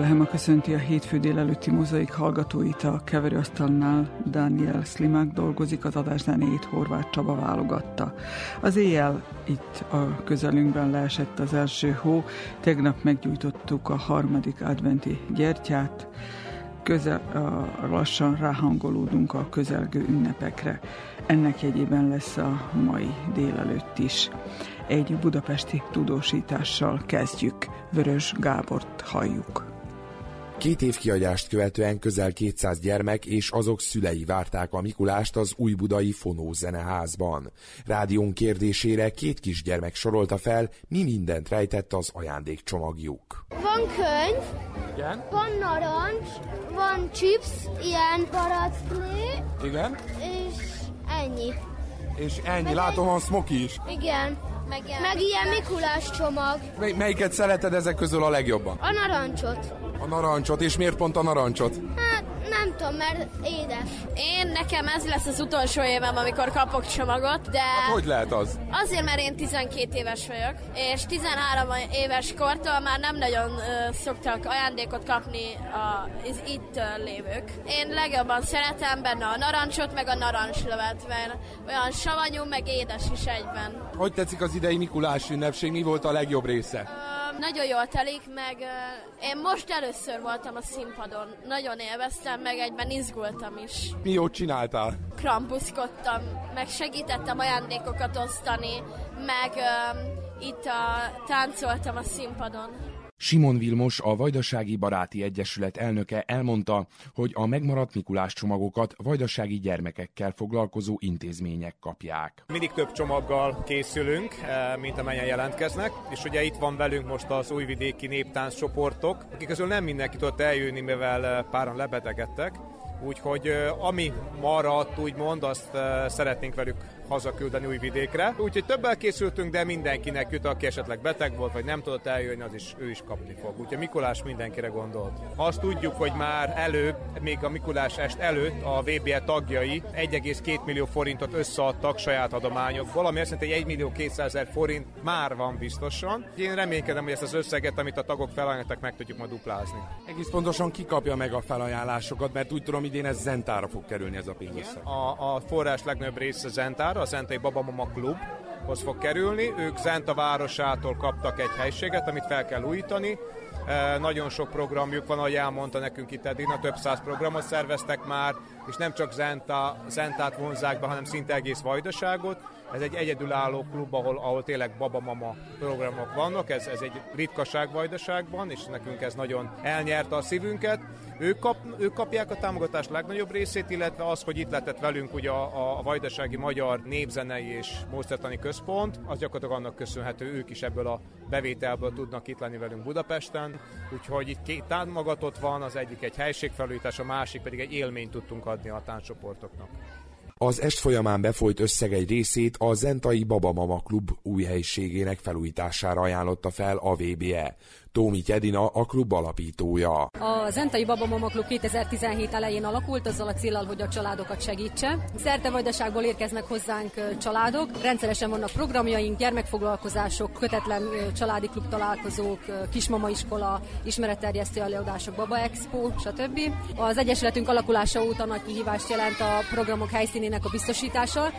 Grajlehema köszönti a hétfő délelőtti mozaik hallgatóit a keverőasztalnál. Daniel Slimák dolgozik, az adás zenéjét Horváth Csaba válogatta. Az éjjel itt a közelünkben leesett az első hó, tegnap meggyújtottuk a harmadik adventi gyertyát, közel, a, lassan ráhangolódunk a közelgő ünnepekre. Ennek jegyében lesz a mai délelőtt is. Egy budapesti tudósítással kezdjük. Vörös Gábort halljuk. Két év kiadást követően közel 200 gyermek és azok szülei várták a Mikulást az újbudai Fonó zeneházban. Rádión kérdésére két kisgyermek sorolta fel, mi mindent rejtett az ajándékcsomagjuk. Van könyv, Igen? van narancs, van chips, ilyen baracklé, Igen? és ennyi. És ennyi, látom, van Smoky is. Igen. Meg ilyen, Meg ilyen Mikulás csomag. Mely, melyiket szereted ezek közül a legjobban? A narancsot. A narancsot, és miért pont a narancsot? Hát nem tudom, mert édes. Én nekem ez lesz az utolsó évem, amikor kapok csomagot, de Hát hogy lehet az? azért, mert én 12 éves vagyok, és 13 éves kortól már nem nagyon ö, szoktak ajándékot kapni a, az itt ö, lévők. Én legjobban szeretem benne a narancsot, meg a narancslövet, mert olyan savanyú, meg édes is egyben. Hogy tetszik az idei Mikulás ünnepség? Mi volt a legjobb része? Ö, nagyon jól telik, meg én most először voltam a színpadon. Nagyon élveztem, meg egyben izgultam is. Mi jót csináltál? Krampuszkodtam, meg segítettem ajándékokat osztani, meg itt a, táncoltam a színpadon. Simon Vilmos, a Vajdasági Baráti Egyesület elnöke elmondta, hogy a megmaradt Mikulás csomagokat vajdasági gyermekekkel foglalkozó intézmények kapják. Mindig több csomaggal készülünk, eh, mint amennyien jelentkeznek, és ugye itt van velünk most az újvidéki néptánc csoportok, akik közül nem mindenki tudott eljönni, mivel eh, páran lebetegedtek, úgyhogy eh, ami maradt, úgymond, azt szeretnénk velük hazaküldeni új vidékre. Úgyhogy többel készültünk, de mindenkinek jut, aki esetleg beteg volt, vagy nem tudott eljönni, az is, ő is kapni fog. Úgyhogy Mikulás mindenkire gondolt. Azt tudjuk, hogy már előbb, még a Mikulás est előtt a VBE tagjai 1,2 millió forintot összeadtak saját adományokból, ami azt jelenti, hogy 1 millió 200 ezer forint már van biztosan. Én reménykedem, hogy ezt az összeget, amit a tagok felajánlottak, meg tudjuk majd duplázni. Egész pontosan ki kapja meg a felajánlásokat, mert úgy tudom, idén ez Zentára fog kerülni ez a pénz. A, a forrás legnagyobb része Zentára, a Zentai Babamama Klub, hoz fog kerülni. Ők Zenta városától kaptak egy helységet, amit fel kell újítani. E, nagyon sok programjuk van, ahogy elmondta nekünk itt Edina, több száz programot szerveztek már, és nem csak Zenta, Zentát vonzák be, hanem szinte egész Vajdaságot. Ez egy egyedülálló klub, ahol, ahol tényleg babamama programok vannak, ez, ez egy ritkaság Vajdaságban, és nekünk ez nagyon elnyerte a szívünket. Ők, kap, ők kapják a támogatás legnagyobb részét, illetve az, hogy itt lehetett velünk ugye a, a Vajdasági Magyar Népzenei és Módszertani Központ, az gyakorlatilag annak köszönhető, ők is ebből a bevételből tudnak itt lenni velünk Budapesten. Úgyhogy itt két támogatott van, az egyik egy helységfelújítás, a másik pedig egy élményt tudtunk adni a tánccsoportoknak. Az est folyamán befolyt összeg egy részét a Zentai Babamama Klub új helyiségének felújítására ajánlotta fel a VBE. Tómi Edina a klub alapítója. A Zentai Babamama Klub 2017 elején alakult, azzal a célral, hogy a családokat segítse. Szerte vajdaságból érkeznek hozzánk családok, rendszeresen vannak programjaink, gyermekfoglalkozások, kötetlen családi klub találkozók, kismamaiskola, ismeretterjesztő előadások, Baba Expo, stb. Az Egyesületünk alakulása óta nagy kihívást jelent a programok helyszínének a biztosítása.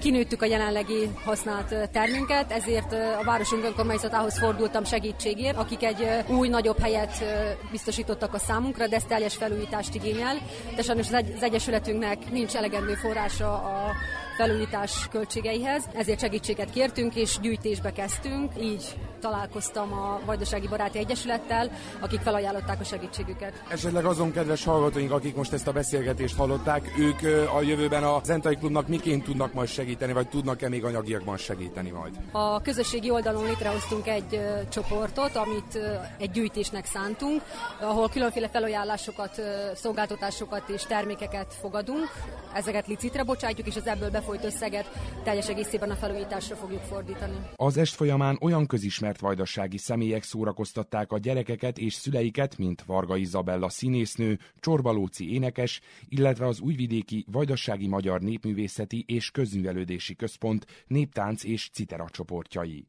Kinőttük a jelenlegi használt termünket, ezért a városunk önkormányzatához fordultam segítségért, akik egy új, nagyobb helyet biztosítottak a számunkra, de ez teljes felújítást igényel. De sajnos az Egyesületünknek nincs elegendő forrása a felújítás költségeihez, ezért segítséget kértünk és gyűjtésbe kezdtünk, így találkoztam a Vajdasági Baráti Egyesülettel, akik felajánlották a segítségüket. Esetleg azon kedves hallgatóink, akik most ezt a beszélgetést hallották, ők a jövőben a Zentai Klubnak miként tudnak majd segíteni, vagy tudnak-e még anyagiakban segíteni majd? A közösségi oldalon létrehoztunk egy csoportot, amit egy gyűjtésnek szántunk, ahol különféle felajánlásokat, szolgáltatásokat és termékeket fogadunk. Ezeket licitre bocsátjuk, és az ebből befolyt összeget teljes egészében a felújításra fogjuk fordítani. Az est folyamán olyan közismert vajdassági személyek szórakoztatták a gyerekeket és szüleiket, mint Varga Izabella színésznő, Csorbalóci énekes, illetve az újvidéki Vajdassági Magyar Népművészeti és Közművelődési Központ néptánc és citera csoportjai.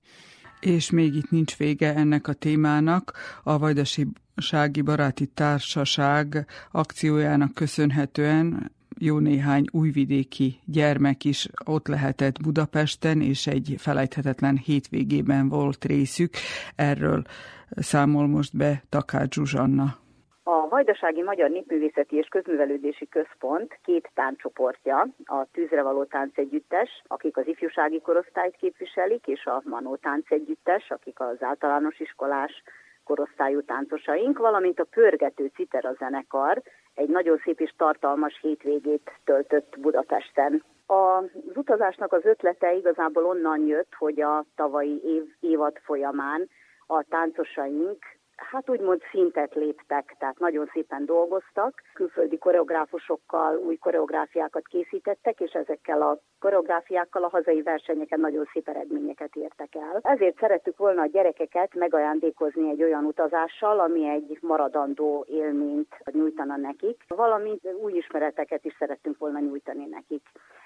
És még itt nincs vége ennek a témának. A Vajdasági Baráti Társaság akciójának köszönhetően jó néhány újvidéki gyermek is ott lehetett Budapesten, és egy felejthetetlen hétvégében volt részük. Erről számol most be Takács Zsuzsanna. A Vajdasági Magyar Népművészeti és Közművelődési Központ két táncsoportja, a Tűzre való táncegyüttes, akik az ifjúsági korosztályt képviselik, és a Manó táncegyüttes, akik az általános iskolás korosztályú táncosaink, valamint a Pörgető Citera zenekar egy nagyon szép és tartalmas hétvégét töltött Budapesten. Az utazásnak az ötlete igazából onnan jött, hogy a tavalyi év, évad folyamán a táncosaink hát úgymond szintet léptek, tehát nagyon szépen dolgoztak, külföldi koreográfusokkal új koreográfiákat készítettek, és ezekkel a koreográfiákkal a hazai versenyeken nagyon szép eredményeket értek el. Ezért szerettük volna a gyerekeket megajándékozni egy olyan utazással, ami egy maradandó élményt nyújtana nekik, valamint új ismereteket is szerettünk volna nyújtani nekik.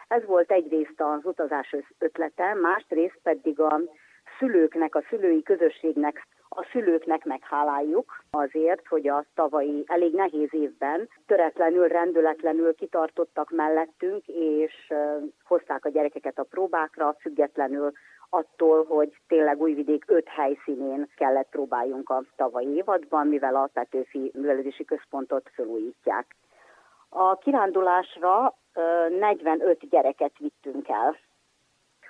Ez volt egyrészt az utazás ötlete, másrészt pedig a szülőknek, a szülői közösségnek a szülőknek megháláljuk azért, hogy a tavalyi elég nehéz évben töretlenül, rendületlenül kitartottak mellettünk, és hozták a gyerekeket a próbákra, függetlenül attól, hogy tényleg Újvidék öt helyszínén kellett próbáljunk a tavalyi évadban, mivel a Petőfi Művelődési Központot felújítják. A kirándulásra 45 gyereket vittünk el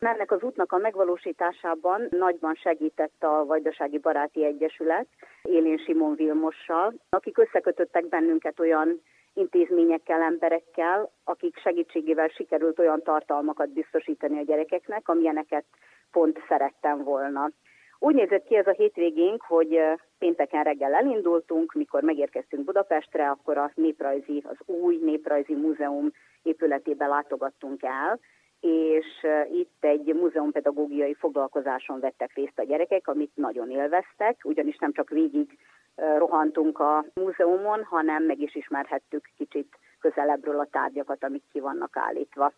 ennek az útnak a megvalósításában nagyban segített a Vajdasági Baráti Egyesület Élén Simon Vilmossal, akik összekötöttek bennünket olyan intézményekkel, emberekkel, akik segítségével sikerült olyan tartalmakat biztosítani a gyerekeknek, amilyeneket pont szerettem volna. Úgy nézett ki ez a hétvégénk, hogy pénteken reggel elindultunk, mikor megérkeztünk Budapestre, akkor a néprajzi, az új néprajzi múzeum épületébe látogattunk el, és itt egy múzeumpedagógiai foglalkozáson vettek részt a gyerekek, amit nagyon élveztek, ugyanis nem csak végig rohantunk a múzeumon, hanem meg is ismerhettük kicsit közelebbről a tárgyakat, amik ki vannak állítva.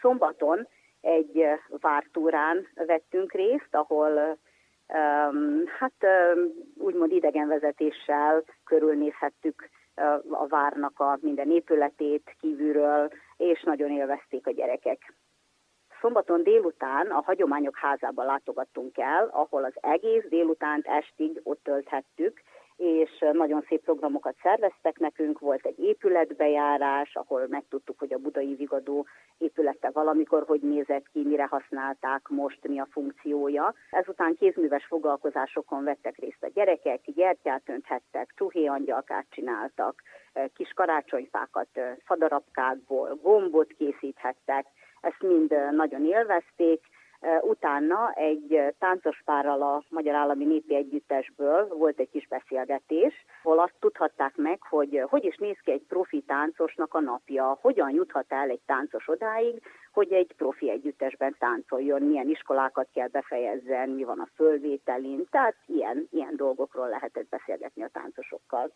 Szombaton egy vártúrán vettünk részt, ahol hát úgymond idegenvezetéssel körülnézhettük a várnak a minden épületét kívülről, és nagyon élvezték a gyerekek. Szombaton délután a Hagyományok házába látogattunk el, ahol az egész délutánt estig ott tölthettük, és nagyon szép programokat szerveztek nekünk, volt egy épületbejárás, ahol megtudtuk, hogy a budai vigadó épülete valamikor hogy nézett ki, mire használták most, mi a funkciója. Ezután kézműves foglalkozásokon vettek részt a gyerekek, gyertyát önthettek, csuhéjangyalkát csináltak, kis karácsonyfákat fadarabkákból, gombot készíthettek, ezt mind nagyon élvezték, Utána egy táncos párral a Magyar Állami Népi Együttesből volt egy kis beszélgetés, hol azt tudhatták meg, hogy hogy is néz ki egy profi táncosnak a napja, hogyan juthat el egy táncos odáig, hogy egy profi együttesben táncoljon, milyen iskolákat kell befejezzen, mi van a fölvételin, tehát ilyen, ilyen dolgokról lehetett beszélgetni a táncosokkal.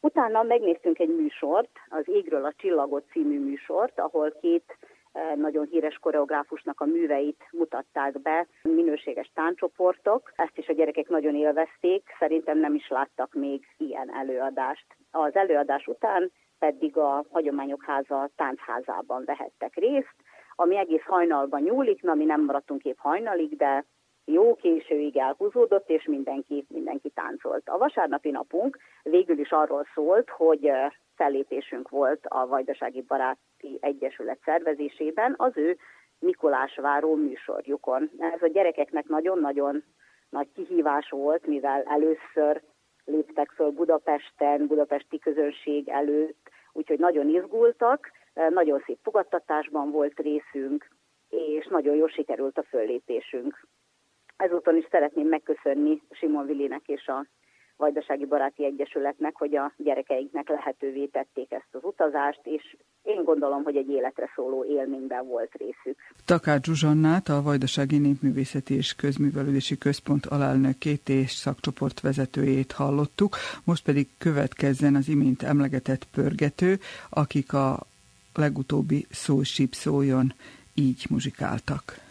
Utána megnéztünk egy műsort, az Égről a Csillagot című műsort, ahol két nagyon híres koreográfusnak a műveit mutatták be, minőséges táncsoportok. Ezt is a gyerekek nagyon élvezték, szerintem nem is láttak még ilyen előadást. Az előadás után pedig a Hagyományok Háza táncházában vehettek részt, ami egész hajnalban nyúlik, na mi nem maradtunk épp hajnalig, de jó későig elhúzódott, és mindenki, mindenki táncolt. A vasárnapi napunk végül is arról szólt, hogy fellépésünk volt a Vajdasági Baráti Egyesület szervezésében az ő Mikolásváró műsorjukon. Ez a gyerekeknek nagyon-nagyon nagy kihívás volt, mivel először léptek föl Budapesten, budapesti közönség előtt, úgyhogy nagyon izgultak, nagyon szép fogadtatásban volt részünk, és nagyon jól sikerült a föllépésünk. Ezúton is szeretném megköszönni Simon Vilinek és a Vajdasági Baráti Egyesületnek, hogy a gyerekeinknek lehetővé tették ezt az utazást, és én gondolom, hogy egy életre szóló élményben volt részük. Takács Zsuzsannát, a Vajdasági Népművészeti és Közművelődési Központ alelnökét és szakcsoport vezetőjét hallottuk, most pedig következzen az imént emlegetett pörgető, akik a legutóbbi szó szóljon így muzsikáltak.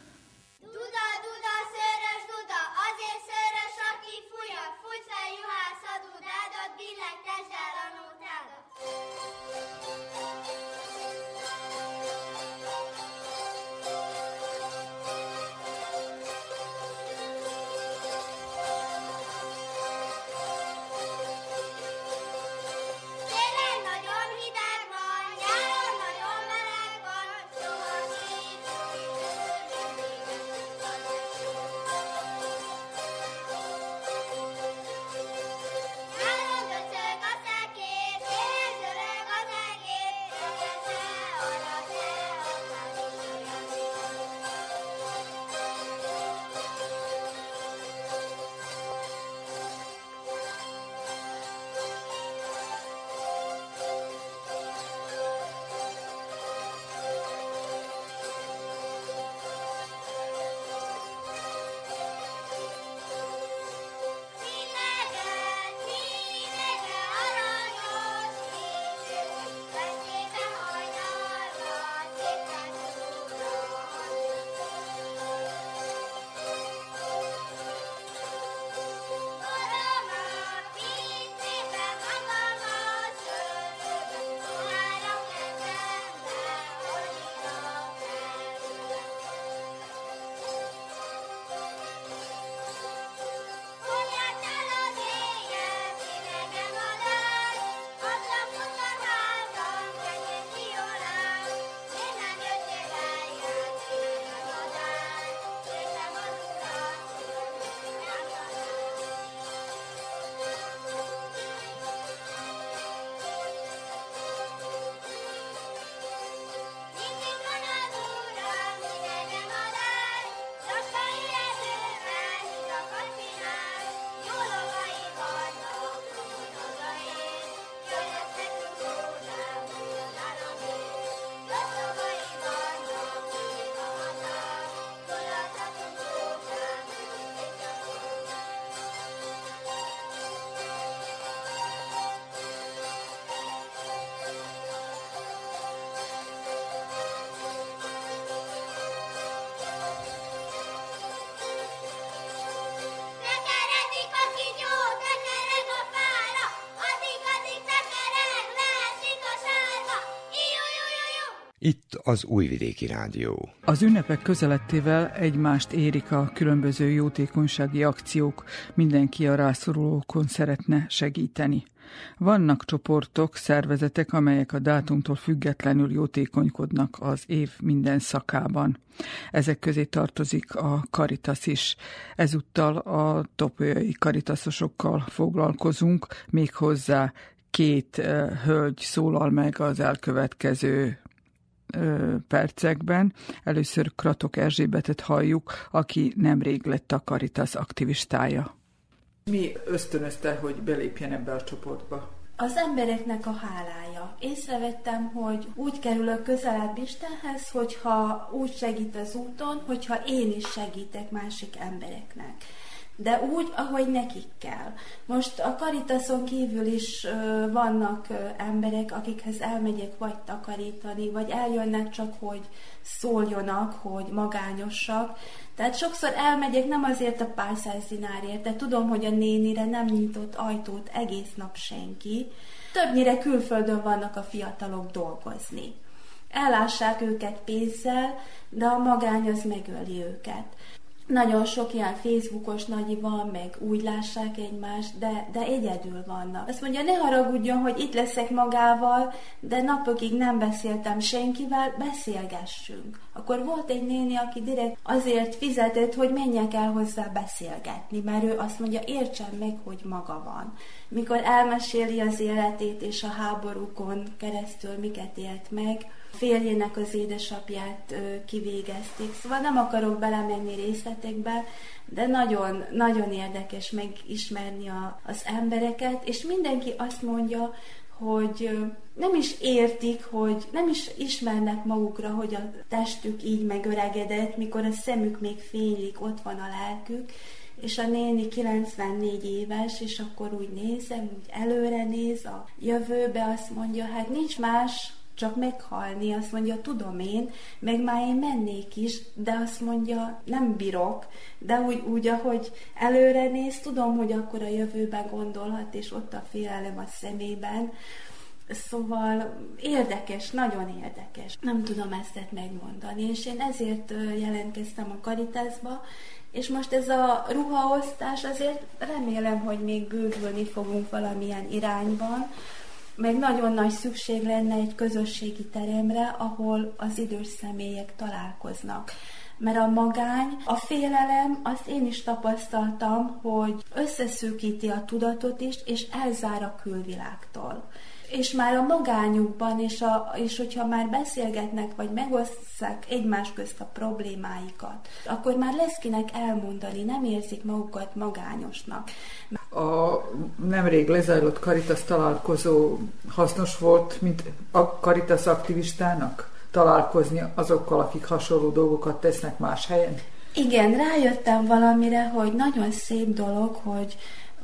Itt az Újvidéki Rádió. Az ünnepek közelettével egymást érik a különböző jótékonysági akciók, mindenki a rászorulókon szeretne segíteni. Vannak csoportok, szervezetek, amelyek a dátumtól függetlenül jótékonykodnak az év minden szakában. Ezek közé tartozik a Karitas is. Ezúttal a topolyai karitaszosokkal foglalkozunk, méghozzá két uh, hölgy szólal meg az elkövetkező percekben. Először Kratok Erzsébetet halljuk, aki nemrég lett a Caritas aktivistája. Mi ösztönözte, hogy belépjen ebbe a csoportba? Az embereknek a hálája. Észrevettem, hogy úgy kerülök közelebb Istenhez, hogyha úgy segít az úton, hogyha én is segítek másik embereknek de úgy, ahogy nekik kell. Most a karitaszon kívül is vannak emberek, akikhez elmegyek vagy takarítani, vagy eljönnek csak, hogy szóljonak, hogy magányosak. Tehát sokszor elmegyek nem azért a pár száz dinárért, de tudom, hogy a nénire nem nyitott ajtót egész nap senki. Többnyire külföldön vannak a fiatalok dolgozni. Ellássák őket pénzzel, de a magány az megöli őket. Nagyon sok ilyen Facebookos nagyi van, meg úgy lássák egymást, de, de egyedül vannak. Azt mondja, ne haragudjon, hogy itt leszek magával, de napokig nem beszéltem senkivel, beszélgessünk. Akkor volt egy néni, aki direkt azért fizetett, hogy menjek el hozzá beszélgetni, mert ő azt mondja, értsen meg, hogy maga van. Mikor elmeséli az életét és a háborúkon keresztül miket élt meg, férjének az édesapját kivégezték. Szóval nem akarok belemenni részletekbe, de nagyon, nagyon érdekes megismerni a, az embereket, és mindenki azt mondja, hogy nem is értik, hogy nem is ismernek magukra, hogy a testük így megöregedett, mikor a szemük még fénylik, ott van a lelkük, és a néni 94 éves, és akkor úgy nézem, úgy előre néz a jövőbe, azt mondja, hát nincs más, csak meghalni, azt mondja, tudom én, meg már én mennék is, de azt mondja, nem bírok, de úgy, úgy ahogy előre néz, tudom, hogy akkor a jövőben gondolhat, és ott a félelem a szemében, Szóval érdekes, nagyon érdekes. Nem tudom ezt megmondani, és én ezért jelentkeztem a Karitásba, és most ez a ruhaosztás azért remélem, hogy még bővülni fogunk valamilyen irányban, meg nagyon nagy szükség lenne egy közösségi teremre, ahol az idős személyek találkoznak. Mert a magány, a félelem, azt én is tapasztaltam, hogy összeszűkíti a tudatot is, és elzár a külvilágtól és már a magányukban, és, a, és hogyha már beszélgetnek, vagy megosztják egymás közt a problémáikat, akkor már lesz kinek elmondani, nem érzik magukat magányosnak. A nemrég lezajlott Karitas találkozó hasznos volt, mint a Karitas aktivistának találkozni azokkal, akik hasonló dolgokat tesznek más helyen? Igen, rájöttem valamire, hogy nagyon szép dolog, hogy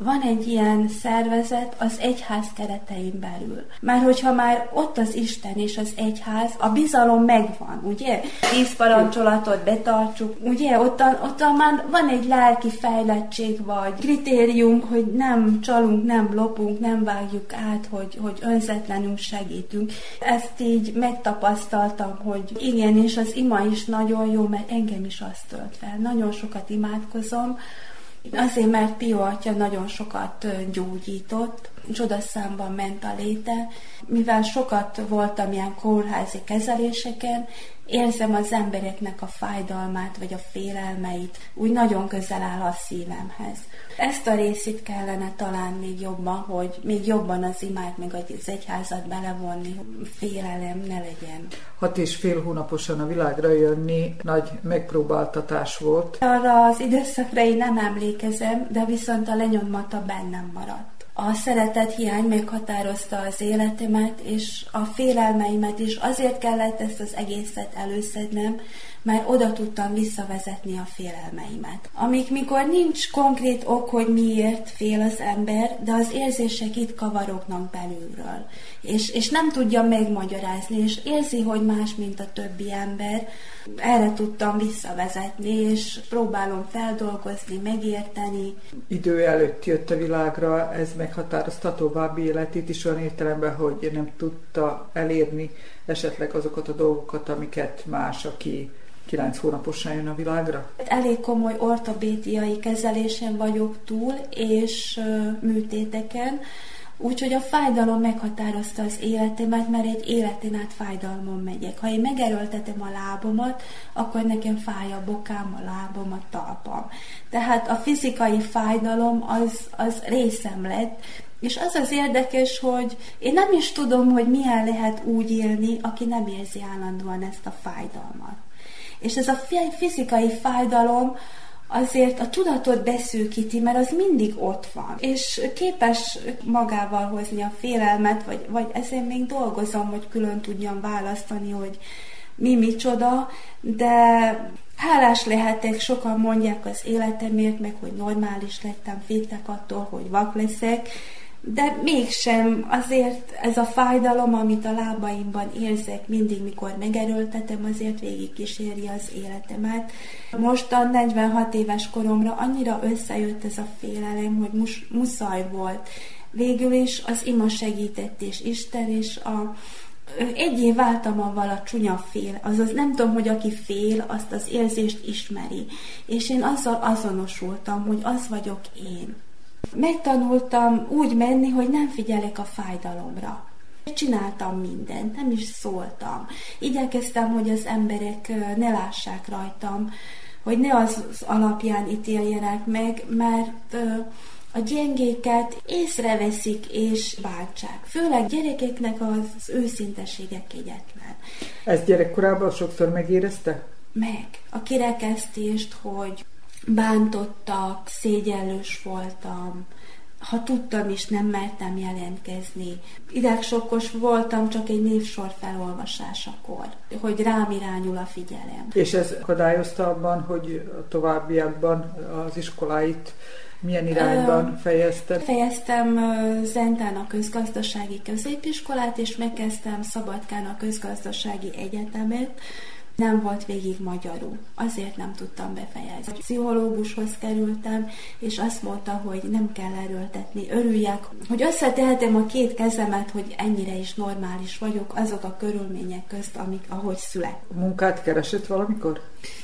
van egy ilyen szervezet az egyház keretein belül. Már hogyha már ott az Isten és az egyház, a bizalom megvan, ugye? Tíz parancsolatot betartsuk, ugye? Ott, ott már van egy lelki fejlettség, vagy kritérium, hogy nem csalunk, nem lopunk, nem vágjuk át, hogy, hogy önzetlenül segítünk. Ezt így megtapasztaltam, hogy igen, és az ima is nagyon jó, mert engem is azt tölt fel. Nagyon sokat imádkozom, Azért, mert Pio atya nagyon sokat gyógyított, csodaszámban ment a léte, mivel sokat voltam ilyen kórházi kezeléseken, érzem az embereknek a fájdalmát, vagy a félelmeit, úgy nagyon közel áll a szívemhez. Ezt a részét kellene talán még jobban, hogy még jobban az imát, meg az egyházat belevonni, félelem ne legyen. Hat és fél hónaposan a világra jönni nagy megpróbáltatás volt. Arra az időszakra én nem emlékezem, de viszont a lenyomata bennem maradt a szeretet hiány meghatározta az életemet, és a félelmeimet is. Azért kellett ezt az egészet előszednem, mert oda tudtam visszavezetni a félelmeimet. Amik mikor nincs konkrét ok, hogy miért fél az ember, de az érzések itt kavarognak belülről. És, és nem tudja megmagyarázni, és érzi, hogy más, mint a többi ember. Erre tudtam visszavezetni, és próbálom feldolgozni, megérteni. Idő előtt jött a világra, ez meghatározta további életét is olyan értelemben, hogy nem tudta elérni esetleg azokat a dolgokat, amiket más, aki kilenc hónaposan jön a világra? Elég komoly ortobédiai kezelésen vagyok túl, és műtéteken, Úgyhogy a fájdalom meghatározta az életemet, mert egy életen át fájdalmon megyek. Ha én megerőltetem a lábomat, akkor nekem fáj a bokám, a lábom, a talpam. Tehát a fizikai fájdalom az, az részem lett, és az az érdekes, hogy én nem is tudom, hogy milyen lehet úgy élni, aki nem érzi állandóan ezt a fájdalmat. És ez a fizikai fájdalom azért a tudatot beszűkíti, mert az mindig ott van, és képes magával hozni a félelmet, vagy, vagy ezen még dolgozom, hogy külön tudjam választani, hogy mi micsoda, de hálás lehetek, sokan mondják az életemért, meg hogy normális lettem, féltek attól, hogy vak leszek, de mégsem azért ez a fájdalom, amit a lábaimban érzek mindig, mikor megerőltetem, azért végig kíséri az életemet. Most a 46 éves koromra annyira összejött ez a félelem, hogy mus, muszáj volt. Végül is az ima segített, és Isten és a egyé váltam avval a csúnya fél, azaz nem tudom, hogy aki fél, azt az érzést ismeri. És én azzal azonosultam, hogy az vagyok én. Megtanultam úgy menni, hogy nem figyelek a fájdalomra. Csináltam mindent, nem is szóltam. Igyekeztem, hogy az emberek ne lássák rajtam, hogy ne az alapján ítéljenek meg, mert a gyengéket észreveszik és bántsák. Főleg gyerekeknek az őszintesége kegyetlen. Ez gyerekkorában sokszor megérezte? Meg. A kirekesztést, hogy bántottak, szégyellős voltam, ha tudtam is, nem mertem jelentkezni. Idegsokkos voltam csak egy névsor felolvasásakor, hogy rám irányul a figyelem. És ez akadályozta abban, hogy a továbbiakban az iskoláit milyen irányban fejezte? Fejeztem Zentán a közgazdasági középiskolát, és megkezdtem Szabadkán a közgazdasági egyetemet, nem volt végig magyarul. Azért nem tudtam befejezni. Pszichológushoz kerültem, és azt mondta, hogy nem kell erőltetni. Örüljek, hogy összetehetem a két kezemet, hogy ennyire is normális vagyok azok a körülmények közt, amik ahogy szület. Munkát keresett valamikor?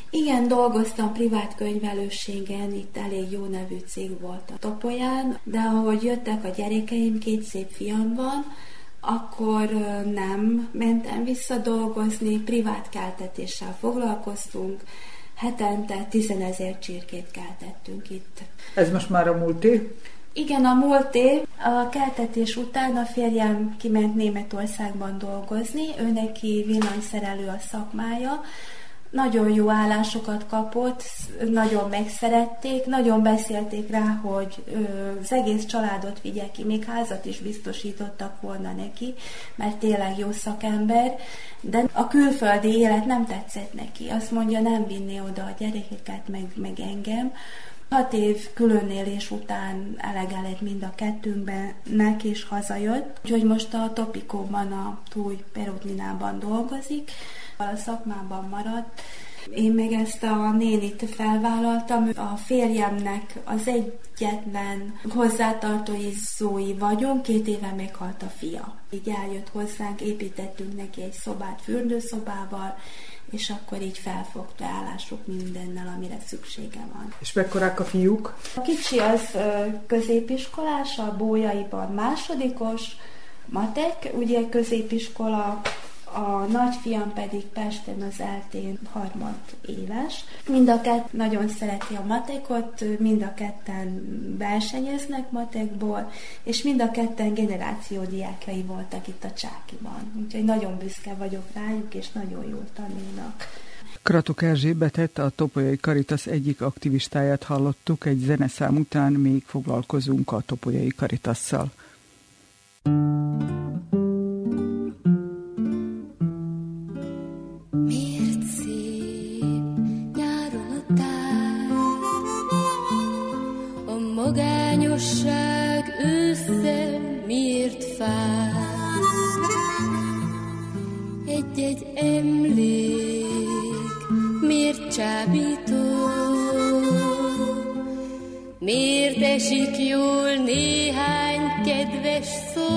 Igen, dolgoztam privát könyvelőségen, itt elég jó nevű cég volt a Topolyán, de ahogy jöttek a gyerekeim, két szép fiam van, akkor nem mentem vissza dolgozni, privát keltetéssel foglalkoztunk, hetente 10 ezer csirkét keltettünk itt. Ez most már a múlté? Igen, a múlté. A keltetés után a férjem kiment Németországban dolgozni, ő neki villanyszerelő a szakmája, nagyon jó állásokat kapott, nagyon megszerették, nagyon beszélték rá, hogy az egész családot vigye ki, még házat is biztosítottak volna neki, mert tényleg jó szakember, de a külföldi élet nem tetszett neki. Azt mondja, nem vinné oda a gyerekeket, meg, meg engem. Hat év különélés után elege mind a kettőnkben, és hazajött. Úgyhogy most a Topikóban, a Túj Perutninában dolgozik a szakmában maradt. Én meg ezt a nénit felvállaltam. A férjemnek az egyetlen hozzátartozói vagyunk, két éve meghalt a fia. Így eljött hozzánk, építettünk neki egy szobát fürdőszobával, és akkor így felfogta állásuk mindennel, amire szüksége van. És mekkorák a fiúk? A kicsi az középiskolás, a bójaiban másodikos, matek, ugye középiskola, a nagyfiam pedig Pesten az eltén harmad éves. Mind a kett nagyon szereti a matekot, mind a ketten versenyeznek matekból, és mind a ketten generáció diákjai voltak itt a Csákiban. Úgyhogy nagyon büszke vagyok rájuk, és nagyon jól tanulnak. Kratok Erzsébetet, a Topolyai Karitas egyik aktivistáját hallottuk, egy zeneszám után még foglalkozunk a Topolyai Karitasszal. thank you magányosság ősszel miért fáj? Egy-egy emlék miért csábító? Miért esik jól néhány kedves szó?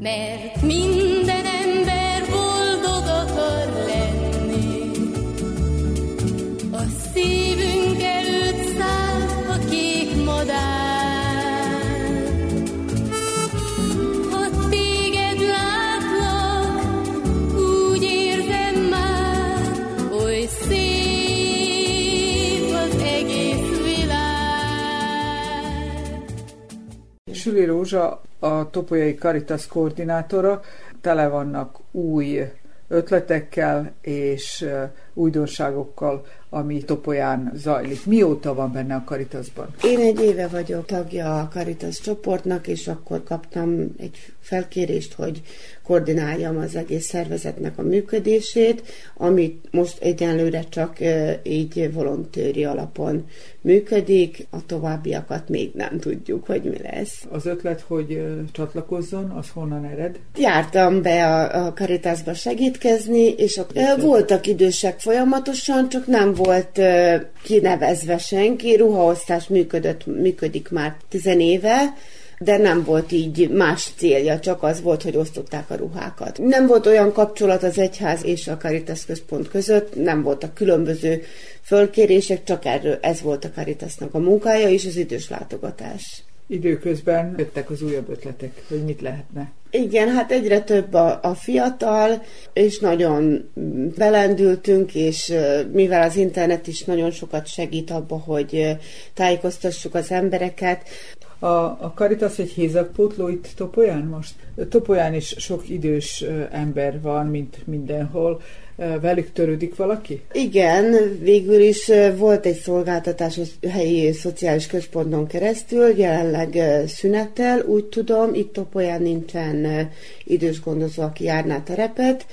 Mert minden Süli Rózsa, a Topolyai Caritas koordinátora, tele vannak új ötletekkel és újdonságokkal, ami Topolyán zajlik. Mióta van benne a Caritasban? Én egy éve vagyok tagja a Caritas csoportnak, és akkor kaptam egy felkérést, hogy koordináljam az egész szervezetnek a működését, amit most egyenlőre csak így volontőri alapon működik, a továbbiakat még nem tudjuk, hogy mi lesz. Az ötlet, hogy csatlakozzon, az honnan ered? Jártam be a, a Caritasba segítkezni, és a, voltak idősek folyamatosan, csak nem volt kinevezve senki, ruhaosztás működött, működik már tizen éve, de nem volt így más célja, csak az volt, hogy osztották a ruhákat. Nem volt olyan kapcsolat az egyház és a Caritas központ között, nem voltak különböző fölkérések, csak erről ez volt a Caritasnak a munkája és az idős látogatás. Időközben jöttek az újabb ötletek, hogy mit lehetne. Igen, hát egyre több a, a fiatal, és nagyon belendültünk, és mivel az internet is nagyon sokat segít abba, hogy tájékoztassuk az embereket, a, a Caritas egy hézakpótló itt Topolyán most? Topolyán is sok idős ember van, mint mindenhol. Velük törődik valaki? Igen, végül is volt egy szolgáltatás a helyi szociális központon keresztül, jelenleg szünettel, úgy tudom, itt Topolyán nincsen idős gondozó, aki járná terepet,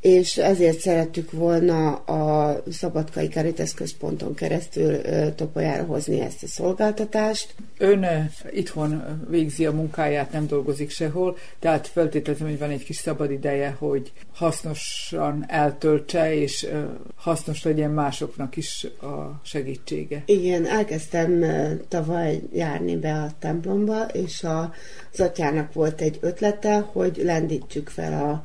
és ezért szerettük volna a Szabadkai Caritas központon keresztül Topolyára hozni ezt a szolgáltatást. Ön itthon végzi a munkáját, nem dolgozik sehol, tehát feltételezem, hogy van egy kis szabad ideje, hogy hasznosan eltöltse, és hasznos legyen másoknak is a segítsége. Igen, elkezdtem tavaly járni be a templomba, és a, az atyának volt egy ötlete, hogy lendítsük fel a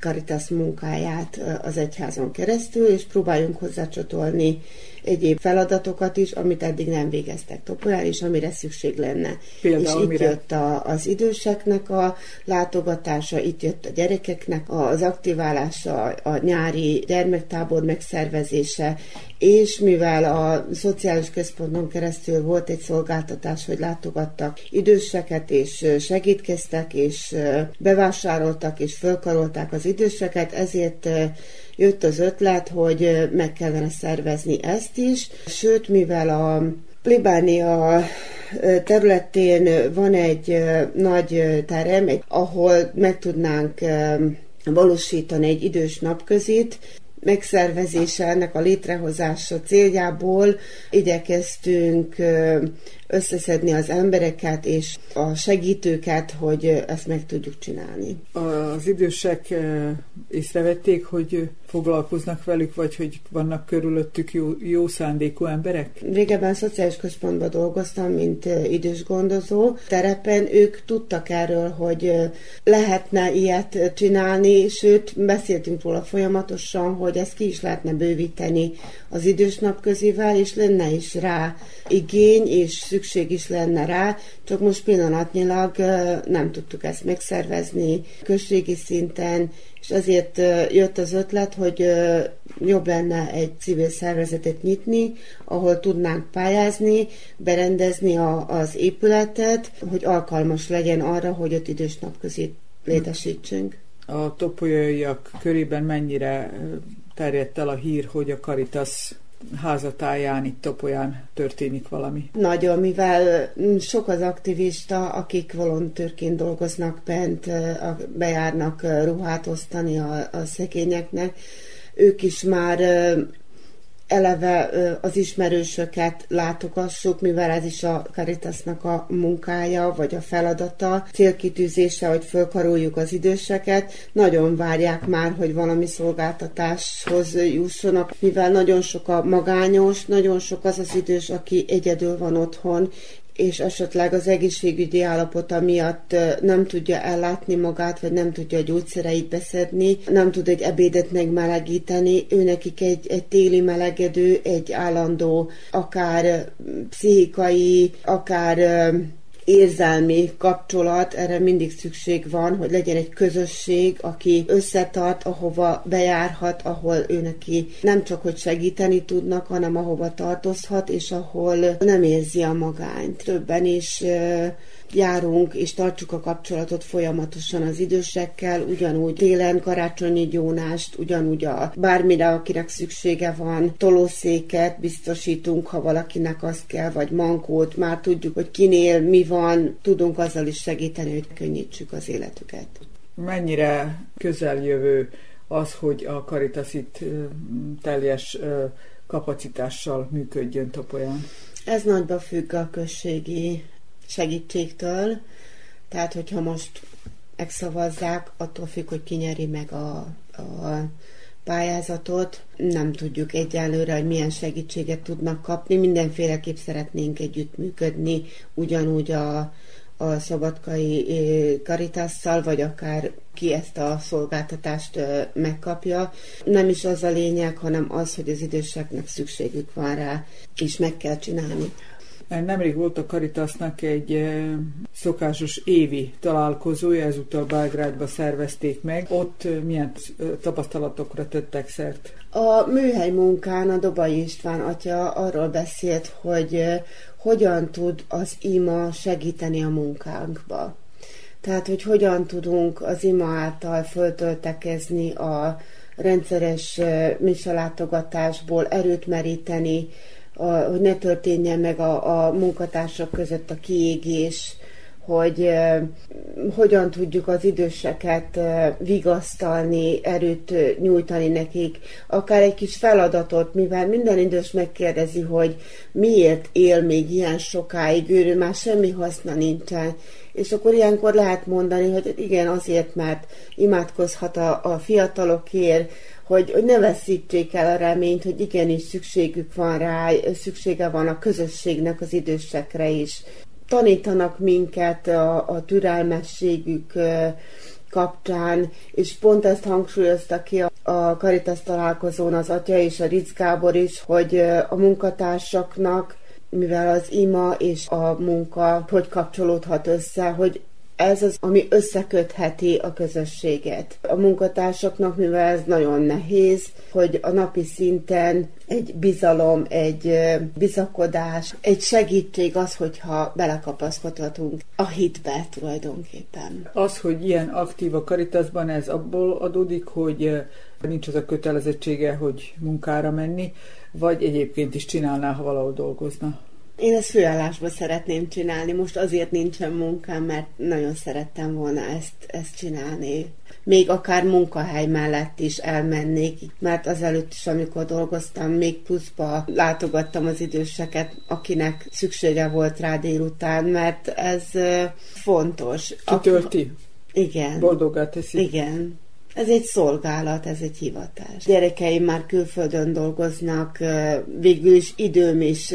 Caritas munkáját az egyházon keresztül, és próbáljunk hozzácsatolni egyéb feladatokat is, amit eddig nem végeztek Topolyán, és amire szükség lenne. Például és itt mire? jött a, az időseknek a látogatása, itt jött a gyerekeknek az aktiválása, a nyári gyermektábor megszervezése, és mivel a szociális központon keresztül volt egy szolgáltatás, hogy látogattak időseket, és segítkeztek, és bevásároltak, és fölkarolták az időseket, ezért jött az ötlet, hogy meg kellene szervezni ezt is, sőt, mivel a Plébánia területén van egy nagy terem, ahol meg tudnánk valósítani egy idős napközit, megszervezése, ennek a létrehozása céljából igyekeztünk összeszedni az embereket és a segítőket, hogy ezt meg tudjuk csinálni. Az idősek észrevették, hogy foglalkoznak velük, vagy hogy vannak körülöttük jó, jó szándékú emberek? Régebben szociális központban dolgoztam, mint idős gondozó. Terepen ők tudtak erről, hogy lehetne ilyet csinálni, sőt, beszéltünk róla folyamatosan, hogy ezt ki is lehetne bővíteni az idős napközivel, és lenne is rá igény, és szükség is lenne rá, csak most pillanatnyilag nem tudtuk ezt megszervezni községi szinten, és azért jött az ötlet, hogy jobb lenne egy civil szervezetet nyitni, ahol tudnánk pályázni, berendezni a, az épületet, hogy alkalmas legyen arra, hogy ott idős napközét létesítsünk. A topolyaiak körében mennyire terjedt el a hír, hogy a Caritas házatáján, itt Topolyán történik valami? Nagyon, mivel sok az aktivista, akik volontőrként dolgoznak bent, bejárnak ruhát osztani a, a szegényeknek, ők is már eleve az ismerősöket látogassuk, mivel ez is a Caritasnak a munkája, vagy a feladata, célkitűzése, hogy fölkaroljuk az időseket. Nagyon várják már, hogy valami szolgáltatáshoz jussanak, mivel nagyon sok a magányos, nagyon sok az az idős, aki egyedül van otthon, és esetleg az egészségügyi állapota miatt nem tudja ellátni magát, vagy nem tudja a gyógyszereit beszedni, nem tud egy ebédet megmelegíteni, ő nekik egy, egy téli melegedő, egy állandó, akár pszichikai, akár érzelmi kapcsolat, erre mindig szükség van, hogy legyen egy közösség, aki összetart, ahova bejárhat, ahol ő neki nem csak hogy segíteni tudnak, hanem ahova tartozhat, és ahol nem érzi a magányt. Többen is járunk és tartsuk a kapcsolatot folyamatosan az idősekkel, ugyanúgy télen karácsonyi gyónást, ugyanúgy a bármire, akinek szüksége van, tolószéket biztosítunk, ha valakinek az kell, vagy mankót, már tudjuk, hogy kinél mi van, tudunk azzal is segíteni, hogy könnyítsük az életüket. Mennyire közeljövő az, hogy a Caritas itt teljes kapacitással működjön Topolyán? Ez nagyba függ a községi segítségtől, tehát hogyha most megszavazzák, attól függ, hogy ki nyeri meg a, a pályázatot. Nem tudjuk egyelőre, hogy milyen segítséget tudnak kapni. Mindenféleképp szeretnénk együttműködni, ugyanúgy a, a szabadkai karitásszal, vagy akár ki ezt a szolgáltatást megkapja. Nem is az a lényeg, hanem az, hogy az időseknek szükségük van rá, és meg kell csinálni. Nemrég volt a Caritasnak egy szokásos évi találkozója, ezúttal Belgrádba szervezték meg. Ott milyen tapasztalatokra tettek szert? A műhely munkán a Dobai István atya arról beszélt, hogy hogyan tud az ima segíteni a munkánkba. Tehát, hogy hogyan tudunk az ima által föltöltekezni a rendszeres misalátogatásból erőt meríteni, a, hogy ne történjen meg a, a munkatársak között a kiégés, hogy uh, hogyan tudjuk az időseket uh, vigasztalni, erőt nyújtani nekik, akár egy kis feladatot, mivel minden idős megkérdezi, hogy miért él még ilyen sokáig, őről már semmi haszna nincsen, és akkor ilyenkor lehet mondani, hogy igen, azért, mert imádkozhat a, a fiatalokért, hogy, hogy ne veszítsék el a reményt, hogy igenis szükségük van rá, szüksége van a közösségnek az idősekre is. Tanítanak minket a, a türelmességük kapcsán, és pont ezt hangsúlyozta ki a, a Karitas találkozón az atya és a Ritz Gábor is, hogy a munkatársaknak mivel az ima és a munka hogy kapcsolódhat össze, hogy ez az, ami összekötheti a közösséget. A munkatársaknak, mivel ez nagyon nehéz, hogy a napi szinten egy bizalom, egy bizakodás, egy segítség az, hogyha belekapaszkodhatunk a hitbe tulajdonképpen. Az, hogy ilyen aktív a Caritasban, ez abból adódik, hogy nincs az a kötelezettsége, hogy munkára menni, vagy egyébként is csinálná, ha valahol dolgozna? Én ezt főállásban szeretném csinálni. Most azért nincsen munkám, mert nagyon szerettem volna ezt, ezt csinálni. Még akár munkahely mellett is elmennék, mert azelőtt is, amikor dolgoztam, még pluszba látogattam az időseket, akinek szüksége volt rá délután, mert ez fontos. Kitölti? Igen. Boldogá teszi? Igen. Ez egy szolgálat, ez egy hivatás. Gyerekeim már külföldön dolgoznak, végül is időm is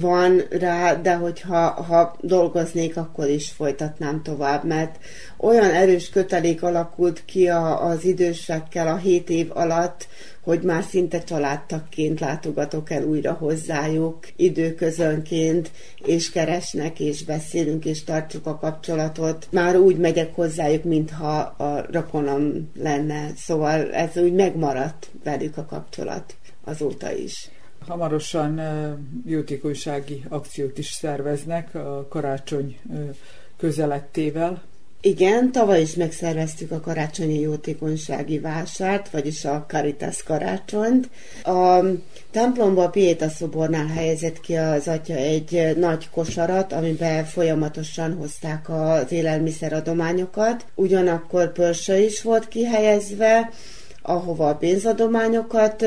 van rá, de hogyha ha dolgoznék, akkor is folytatnám tovább, mert olyan erős kötelék alakult ki a, az idősekkel a hét év alatt, hogy már szinte családtakként látogatok el újra hozzájuk időközönként, és keresnek, és beszélünk, és tartjuk a kapcsolatot. Már úgy megyek hozzájuk, mintha a rokonom lenne, szóval ez úgy megmaradt velük a kapcsolat azóta is. Hamarosan jótékonysági akciót is szerveznek a karácsony közelettével. Igen, tavaly is megszerveztük a karácsonyi jótékonysági vásárt, vagyis a Caritas karácsonyt. A templomba a Pieta szobornál helyezett ki az atya egy nagy kosarat, amiben folyamatosan hozták az élelmiszeradományokat. Ugyanakkor pörse is volt kihelyezve, ahova a pénzadományokat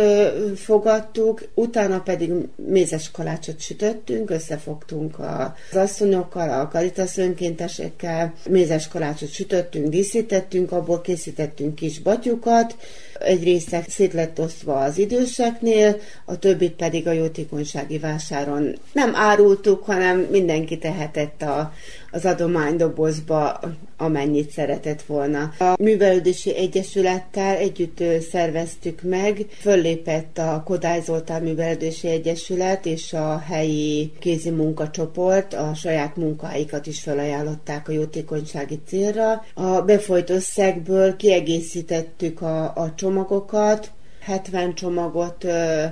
fogadtuk, utána pedig mézes kalácsot sütöttünk, összefogtunk az asszonyokkal, a karitas önkéntesekkel, mézes kalácsot sütöttünk, díszítettünk, abból készítettünk kis batyukat, egy része szét lett osztva az időseknél, a többit pedig a jótékonysági vásáron nem árultuk, hanem mindenki tehetett a, az adománydobozba, amennyit szeretett volna. A Művelődési Egyesülettel együtt szerveztük meg, föllépett a Kodály Zoltán Művelődési Egyesület és a helyi kézi munkacsoport, a saját munkáikat is felajánlották a jótékonysági célra. A befolyt összegből kiegészítettük a, a csomagokat, 70 csomagot ö,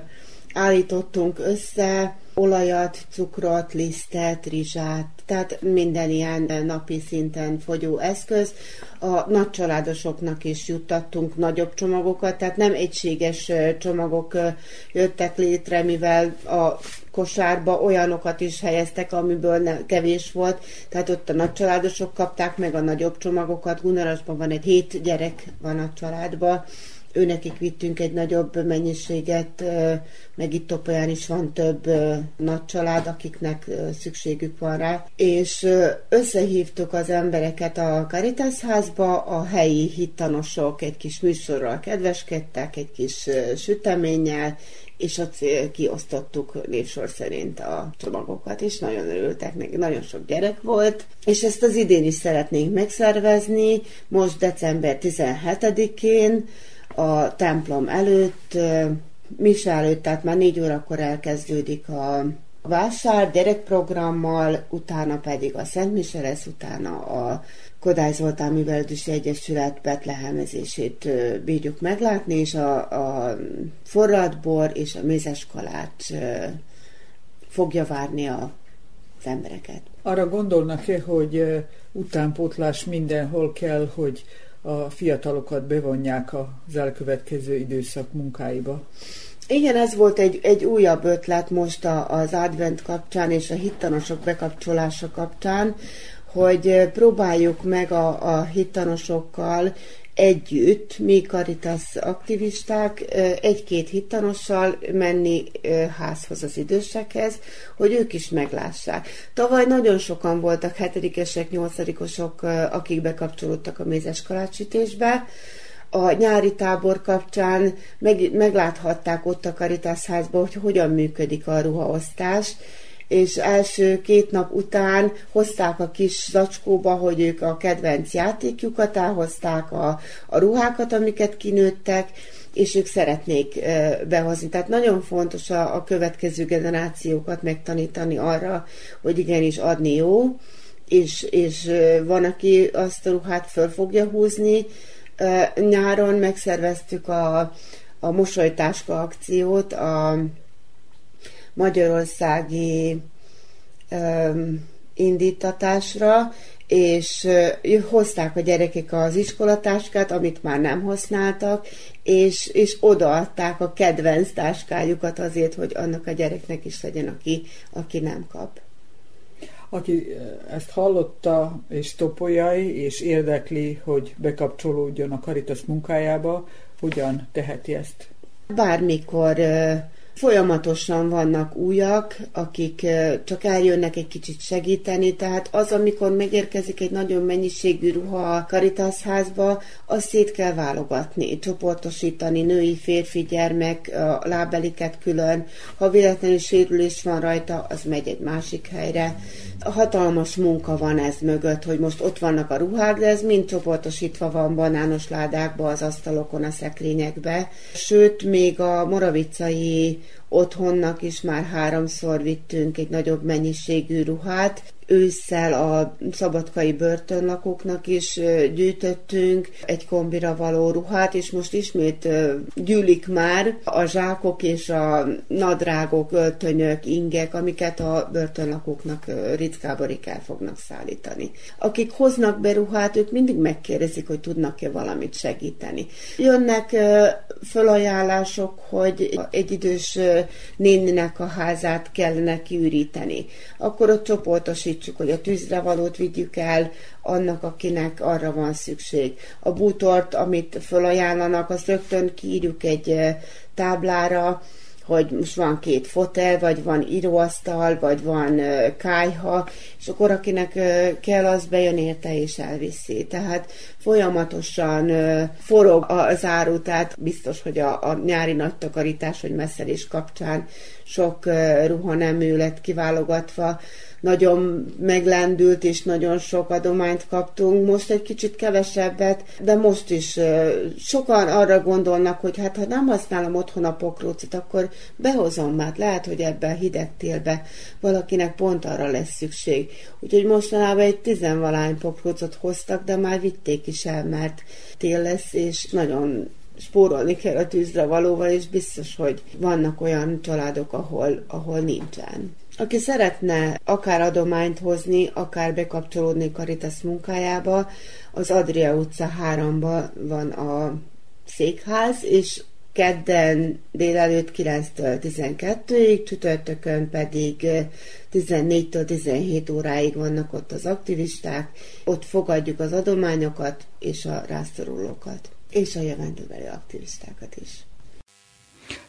állítottunk össze, olajat, cukrot, lisztet, rizsát, tehát minden ilyen napi szinten fogyó eszköz. A nagycsaládosoknak is juttattunk nagyobb csomagokat, tehát nem egységes csomagok jöttek létre, mivel a kosárba olyanokat is helyeztek, amiből ne, kevés volt, tehát ott a nagycsaládosok kapták meg a nagyobb csomagokat. Gunarasban van egy hét gyerek van a családban, őnekik vittünk egy nagyobb mennyiséget, meg itt Topolyán is van több nagy család, akiknek szükségük van rá, és összehívtuk az embereket a Caritas házba, a helyi hittanosok egy kis műsorral kedveskedtek, egy kis süteménnyel, és ott kiosztottuk névsor szerint a csomagokat, és nagyon örültek neki, nagyon sok gyerek volt, és ezt az idén is szeretnénk megszervezni, most december 17-én, a templom előtt, Mise előtt, tehát már négy órakor elkezdődik a vásár gyerekprogrammal, utána pedig a Szent Mise lesz, utána a Kodály Zoltán Művelődési Egyesület betlehemezését bírjuk meglátni, és a, a forradbor és a mézes fogja várni a, az embereket. Arra gondolnak-e, hogy utánpótlás mindenhol kell, hogy a fiatalokat bevonják az elkövetkező időszak munkáiba? Igen, ez volt egy, egy újabb ötlet most a, az advent kapcsán és a hittanosok bekapcsolása kapcsán, hogy próbáljuk meg a, a hittanosokkal együtt, mi Caritas aktivisták, egy-két hittanossal menni házhoz az idősekhez, hogy ők is meglássák. Tavaly nagyon sokan voltak hetedikesek, nyolcadikosok, akik bekapcsolódtak a mézes kalácsütésbe, a nyári tábor kapcsán meg, megláthatták ott a Caritas házban, hogy hogyan működik a ruhaosztás, és első két nap után hozták a kis zacskóba, hogy ők a kedvenc játékjukat elhozták, a, a ruhákat, amiket kinőttek, és ők szeretnék behozni. Tehát nagyon fontos a, a következő generációkat megtanítani arra, hogy igenis adni jó, és, és van, aki azt a ruhát föl fogja húzni. Nyáron megszerveztük a, a mosolytáska akciót, a magyarországi indítatásra, és hozták a gyerekek az iskolatáskát, amit már nem használtak, és, és odaadták a kedvenc táskájukat azért, hogy annak a gyereknek is legyen, aki, aki nem kap. Aki ezt hallotta, és topolyai, és érdekli, hogy bekapcsolódjon a Karitas munkájába, hogyan teheti ezt? Bármikor Folyamatosan vannak újak, akik csak eljönnek egy kicsit segíteni, tehát az, amikor megérkezik egy nagyon mennyiségű ruha a Caritas házba, azt szét kell válogatni, csoportosítani, női, férfi, gyermek, a lábeliket külön. Ha véletlenül sérülés van rajta, az megy egy másik helyre. Hatalmas munka van ez mögött, hogy most ott vannak a ruhák, de ez mind csoportosítva van banános ládákba, az asztalokon, a szekrényekbe. Sőt, még a moravicai otthonnak is már háromszor vittünk egy nagyobb mennyiségű ruhát, ősszel a szabadkai börtönlakóknak is gyűjtöttünk egy kombira való ruhát, és most ismét gyűlik már a zsákok és a nadrágok, öltönyök, ingek, amiket a börtönlakóknak ritkáborik el fognak szállítani. Akik hoznak be ruhát, ők mindig megkérdezik, hogy tudnak-e valamit segíteni. Jönnek fölajánlások, hogy egy idős néninek a házát kellene kiüríteni. Akkor ott csoportosít biztosítsuk, hogy a tűzre valót vigyük el annak, akinek arra van szükség. A bútort, amit felajánlanak, azt rögtön kiírjuk egy eh, táblára, hogy most van két fotel, vagy van íróasztal, vagy van kájha, és akkor akinek kell, az bejön érte és elviszi. Tehát folyamatosan forog az áru, tehát biztos, hogy a, a nyári nagy takarítás, vagy messzelés kapcsán sok uh, ruha nem lett kiválogatva, nagyon meglendült, és nagyon sok adományt kaptunk. Most egy kicsit kevesebbet, de most is sokan arra gondolnak, hogy hát ha nem használom otthon a pokrócot, akkor behozom már. Lehet, hogy ebben a hideg télbe valakinek pont arra lesz szükség. Úgyhogy mostanában egy tizenvalány pokrócot hoztak, de már vitték is el, mert tél lesz, és nagyon spórolni kell a tűzre valóval, és biztos, hogy vannak olyan családok, ahol, ahol nincsen. Aki szeretne akár adományt hozni, akár bekapcsolódni Karitas munkájába, az Adria utca 3-ban van a székház, és kedden délelőtt 9-től 12-ig, csütörtökön pedig 14-től 17 óráig vannak ott az aktivisták. Ott fogadjuk az adományokat és a rászorulókat. és a jövendőbeli aktivistákat is.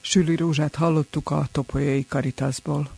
Süli Rózsát hallottuk a Topolyai Karitásból.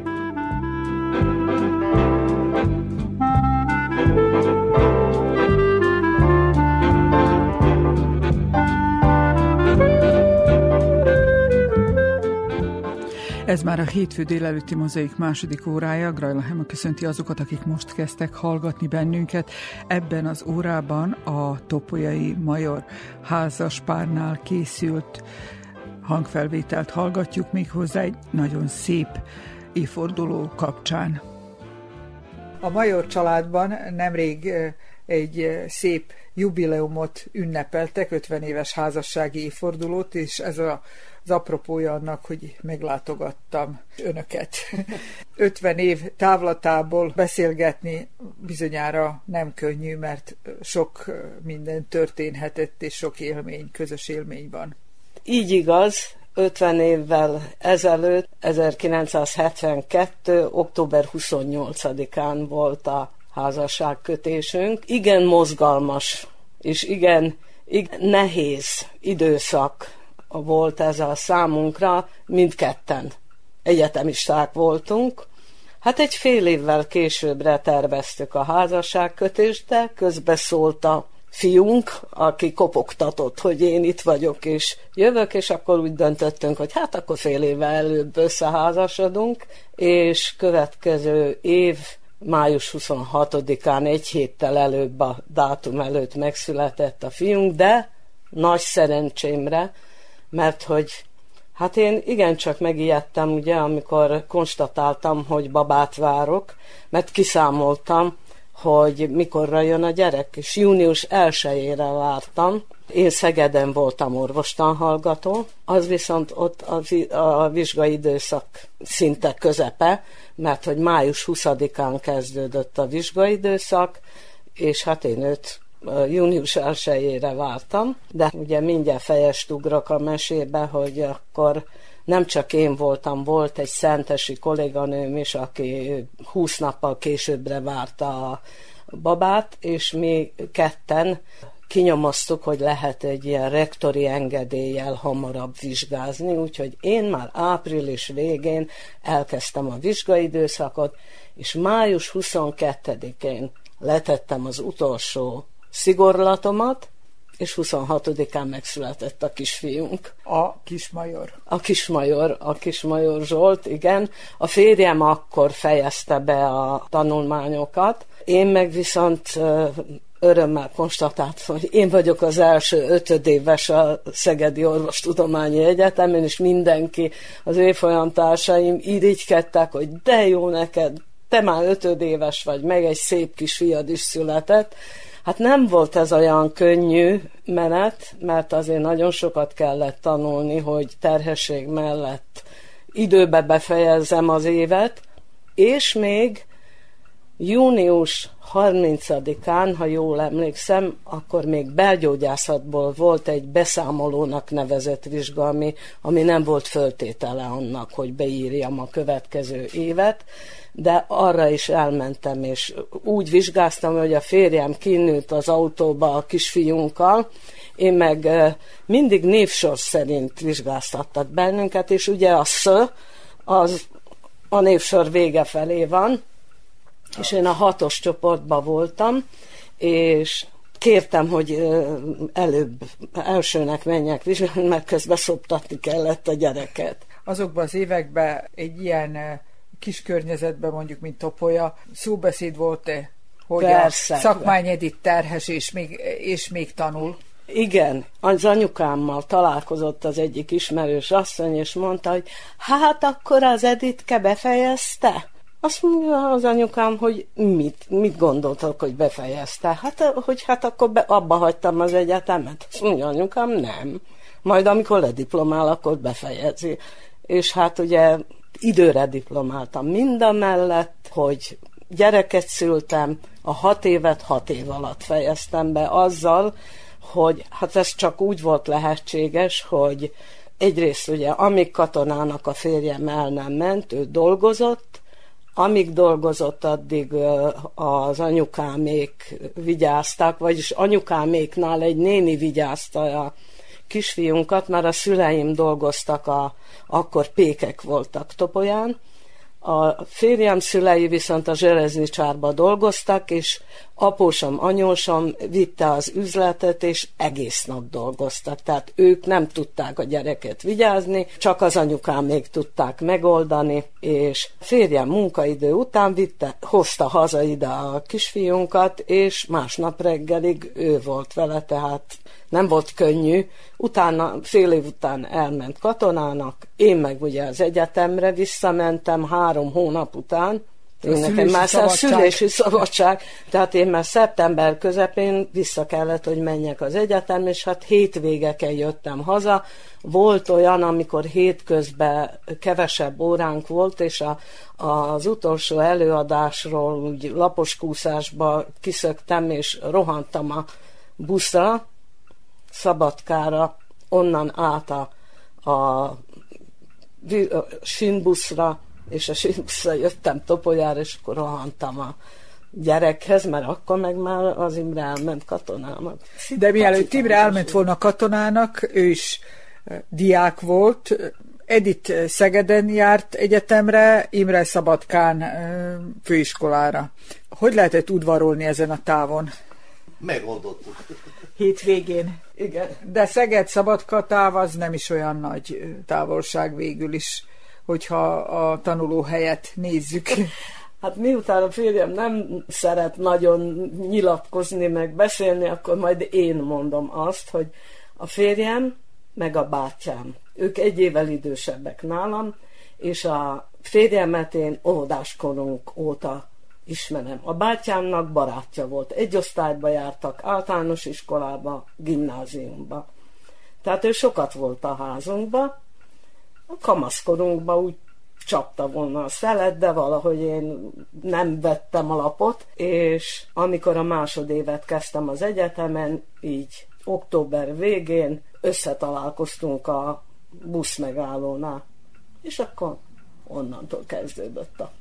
Ez már a hétfő délelőtti mozaik második órája. Grajla Hema köszönti azokat, akik most kezdtek hallgatni bennünket. Ebben az órában a Topolyai Major házas párnál készült hangfelvételt hallgatjuk még hozzá egy nagyon szép évforduló kapcsán. A Major családban nemrég egy szép jubileumot ünnepeltek, 50 éves házassági évfordulót, és ez a az apropója annak, hogy meglátogattam önöket. 50 év távlatából beszélgetni bizonyára nem könnyű, mert sok minden történhetett, és sok élmény, közös élmény van. Így igaz, 50 évvel ezelőtt, 1972. október 28-án volt a házasságkötésünk. Igen mozgalmas, és igen, igen nehéz időszak volt ez a számunkra, mindketten egyetemisták voltunk. Hát egy fél évvel későbbre terveztük a házasságkötést, de közbeszólt a fiunk, aki kopogtatott, hogy én itt vagyok és jövök, és akkor úgy döntöttünk, hogy hát akkor fél évvel előbb összeházasodunk, és következő év május 26-án egy héttel előbb a dátum előtt megszületett a fiunk, de nagy szerencsémre mert hogy hát én igencsak megijedtem, ugye, amikor konstatáltam, hogy babát várok, mert kiszámoltam, hogy mikorra jön a gyerek, és június 1 vártam. Én Szegeden voltam orvostanhallgató, az viszont ott a, a vizsgai időszak szinte közepe, mert hogy május 20-án kezdődött a vizsgai időszak, és hát én őt június 1 vártam, de ugye mindjárt fejest ugrok a mesébe, hogy akkor nem csak én voltam, volt egy szentesi kolléganőm is, aki 20 nappal későbbre várta a babát, és mi ketten kinyomoztuk, hogy lehet egy ilyen rektori engedéllyel hamarabb vizsgázni, úgyhogy én már április végén elkezdtem a vizsgaidőszakot, és május 22-én letettem az utolsó szigorlatomat, és 26-án megszületett a kisfiunk. A kismajor. A kismajor, a kismajor Zsolt, igen. A férjem akkor fejezte be a tanulmányokat. Én meg viszont örömmel konstatáltam, hogy én vagyok az első ötödéves a Szegedi Orvostudományi Egyetemen, és mindenki, az évfolyamtársaim irigykedtek, hogy de jó neked, te már ötödéves vagy, meg egy szép kis fiad is született, Hát nem volt ez olyan könnyű menet, mert azért nagyon sokat kellett tanulni, hogy terhesség mellett időbe befejezzem az évet, és még június 30-án, ha jól emlékszem, akkor még belgyógyászatból volt egy beszámolónak nevezett vizsga, ami, ami nem volt föltétele annak, hogy beírjam a következő évet, de arra is elmentem, és úgy vizsgáztam, hogy a férjem kinőtt az autóba a kisfiunkkal, én meg mindig névsor szerint vizsgáztattak bennünket, és ugye a sz, az a névsor vége felé van, és én a hatos csoportban voltam, és kértem, hogy előbb elsőnek menjek vizsgálni, mert közben szoptatni kellett a gyereket. Azokban az években egy ilyen kis környezetben, mondjuk, mint Topolya, szóbeszéd volt-e, hogy Persze. a szakmány Edith terhes és még, és még tanul? Igen, az anyukámmal találkozott az egyik ismerős asszony, és mondta, hogy hát akkor az Editke befejezte? Azt mondja az anyukám, hogy mit, mit gondoltok, hogy befejezte? Hát, hogy hát akkor be, abba hagytam az egyetemet. Azt mondja anyukám, nem. Majd amikor lediplomál, akkor befejezi. És hát ugye időre diplomáltam mindamellett, hogy gyereket szültem, a hat évet hat év alatt fejeztem be azzal, hogy hát ez csak úgy volt lehetséges, hogy egyrészt ugye, amíg katonának a férjem el nem ment, ő dolgozott, amíg dolgozott, addig az anyukámék vigyáztak, vagyis anyukáméknál egy néni vigyázta a kisfiunkat, mert a szüleim dolgoztak, a, akkor pékek voltak Topolyán, a férjem szülei viszont a Zserezni csárba dolgoztak, és apósom, anyósom vitte az üzletet, és egész nap dolgoztak. Tehát ők nem tudták a gyereket vigyázni, csak az anyukám még tudták megoldani, és férjem munkaidő után vitte, hozta haza ide a kisfiunkat, és másnap reggelig ő volt vele, tehát nem volt könnyű. Utána, fél év után elment katonának, én meg ugye az egyetemre visszamentem három hónap után, én nekem már szabadság. szülési szabadság, tehát én már szeptember közepén vissza kellett, hogy menjek az egyetem, és hát hétvégeken jöttem haza. Volt olyan, amikor hétközben kevesebb óránk volt, és a, az utolsó előadásról úgy lapos kúszásba kiszöktem, és rohantam a buszra, Szabadkára, onnan át a, a, a sinbuszra, és a sinbuszra jöttem Topolyára, és akkor rohantam a gyerekhez, mert akkor meg már az Imre elment katonának. De mielőtt Imre elment volna katonának, ő is diák volt, Edith Szegeden járt egyetemre, Imre Szabadkán főiskolára. Hogy lehetett udvarolni ezen a távon? Megoldottuk. Hétvégén. Igen. De Szeged Szabadka táv az nem is olyan nagy távolság végül is, hogyha a tanuló helyet nézzük. Hát miután a férjem nem szeret nagyon nyilatkozni, meg beszélni, akkor majd én mondom azt, hogy a férjem meg a bátyám, ők egy évvel idősebbek nálam, és a férjemet én óvodáskorunk óta ismerem. A bátyámnak barátja volt. Egy osztályba jártak, általános iskolába, gimnáziumba. Tehát ő sokat volt a házunkba. A kamaszkorunkba úgy csapta volna a szelet, de valahogy én nem vettem alapot, és amikor a másodévet kezdtem az egyetemen, így október végén összetalálkoztunk a busz megállónál, és akkor onnantól kezdődött a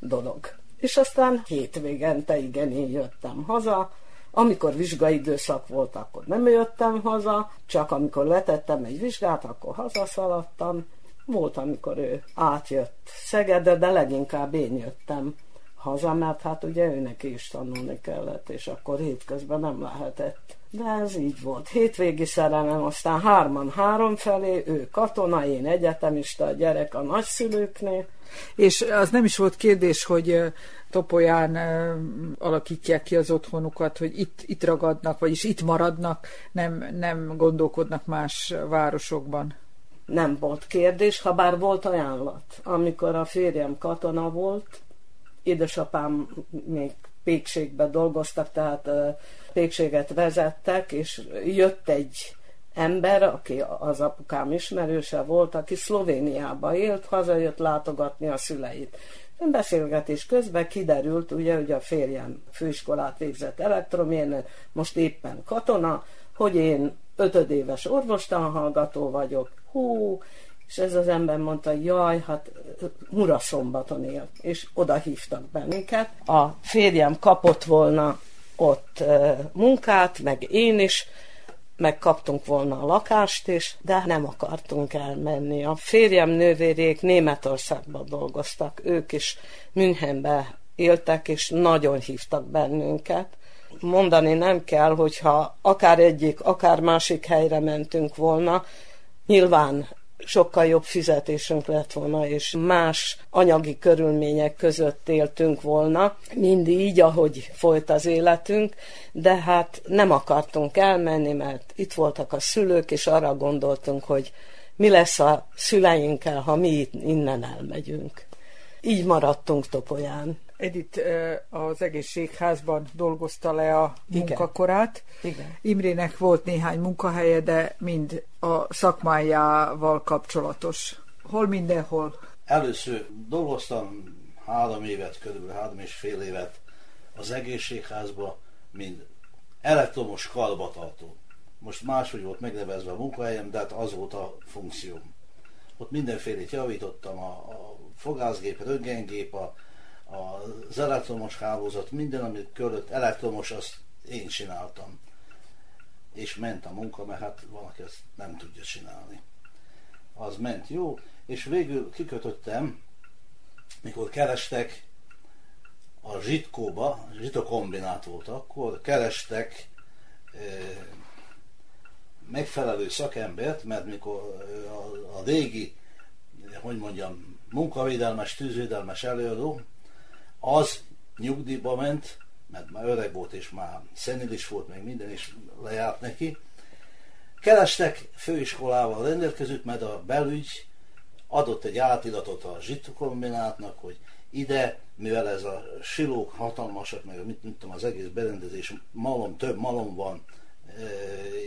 dolog és aztán hétvégente igen, én jöttem haza, amikor vizsgai időszak volt, akkor nem jöttem haza, csak amikor letettem egy vizsgát, akkor hazaszaladtam. Volt, amikor ő átjött Szegedre, de leginkább én jöttem haza, mert hát ugye őnek is tanulni kellett, és akkor hétközben nem lehetett. De ez így volt. Hétvégi szerelem, aztán hárman három felé, ő katona, én egyetemista, a gyerek a nagyszülőknél, és az nem is volt kérdés, hogy Topolyán alakítják ki az otthonukat, hogy itt, itt ragadnak, vagyis itt maradnak, nem, nem gondolkodnak más városokban. Nem volt kérdés, ha bár volt ajánlat. Amikor a férjem katona volt, édesapám még pékségben dolgoztak, tehát pékséget vezettek, és jött egy ember, aki az apukám ismerőse volt, aki Szlovéniába élt, hazajött látogatni a szüleit. Beszélgetés közben kiderült, ugye, hogy a férjem főiskolát végzett elektromérnök, most éppen katona, hogy én ötödéves orvostanhallgató vagyok. Hú, és ez az ember mondta, jaj, hát Muraszombaton él, és oda hívtak bennünket. A férjem kapott volna ott munkát, meg én is, megkaptunk volna a lakást is, de nem akartunk elmenni. A férjem nővérék Németországban dolgoztak, ők is Münchenbe éltek, és nagyon hívtak bennünket. Mondani nem kell, hogyha akár egyik, akár másik helyre mentünk volna, nyilván sokkal jobb fizetésünk lett volna, és más anyagi körülmények között éltünk volna, mind így, ahogy folyt az életünk, de hát nem akartunk elmenni, mert itt voltak a szülők, és arra gondoltunk, hogy mi lesz a szüleinkkel, ha mi innen elmegyünk. Így maradtunk Topolyán. Edith az egészségházban dolgozta le a munkakorát. Igen. Imrének volt néhány munkahelye, de mind a szakmájával kapcsolatos. Hol mindenhol? Először dolgoztam három évet, körülbelül három és fél évet az egészségházba, mint elektromos karbatartó. most máshogy volt megnevezve a munkahelyem, de hát az volt a funkcióm. Ott mindenfélét javítottam, a, a fogászgép, röntgengép, a, a, az elektromos hálózat, minden, amit körülött elektromos, azt én csináltam. És ment a munka, mert hát valaki ezt nem tudja csinálni. Az ment jó, és végül kikötöttem, mikor kerestek a zsitkóba, zsitokombinát volt akkor, kerestek e, megfelelő szakembert, mert mikor a, a régi, hogy mondjam, munkavédelmes, tűzvédelmes előadó, az nyugdíjba ment, mert már öreg volt, és már szenilis volt, meg minden is lejárt neki. Kerestek főiskolával rendelkezőt, mert a belügy adott egy átiratot a zsitokombinátnak, hogy ide, mivel ez a silók hatalmasak, meg mit, mit tudom, az egész berendezés, malom, több malom van, e,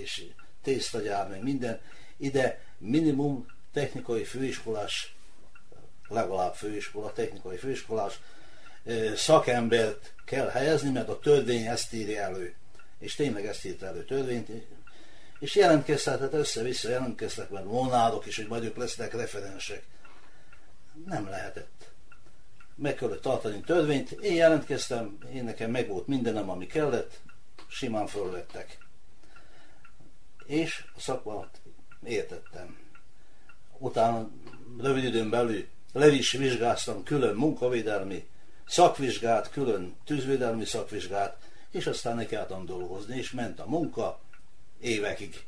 és tésztagyár, meg minden, ide minimum technikai főiskolás, legalább főiskola, technikai főiskolás szakembert kell helyezni, mert a törvény ezt írja elő. És tényleg ezt írta elő törvényt, és jelentkeztek, tehát össze-vissza jelentkeztek, mert monádok is, hogy majd lesznek referensek. Nem lehetett. Meg kellett tartani törvényt, én jelentkeztem, én nekem meg volt mindenem, ami kellett, simán fölvettek. És a szakmát értettem. Utána rövid időn belül le is vizsgáztam külön munkavédelmi szakvizsgát, külön tűzvédelmi szakvizsgát, és aztán nekiálltam dolgozni, és ment a munka, évekig.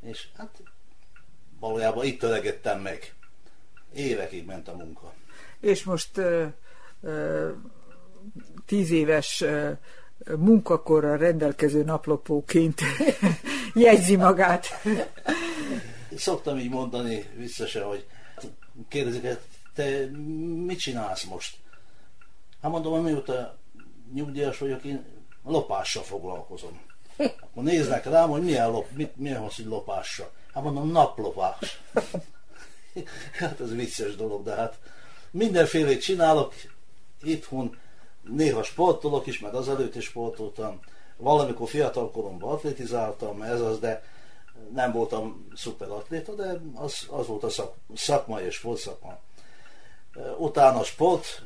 És hát valójában itt ölegettem meg. Évekig ment a munka. És most uh, uh, tíz éves uh, munkakorral rendelkező naplopóként jegyzi magát. Szoktam így mondani vissza hogy kérdezik, te mit csinálsz most? Hát mondom, hogy mióta nyugdíjas vagyok, én lopással foglalkozom. Akkor néznek rám, hogy milyen, lop, mit, milyen az, hogy lopással. Hát mondom, naplopás. hát ez vicces dolog, de hát mindenfélét csinálok, itthon néha sportolok is, meg azelőtt is sportoltam. Valamikor fiatal koromban atlétizáltam, ez az, de nem voltam szuperatléta, de az, az volt a szak, szakma és sportszakma. Utána sport,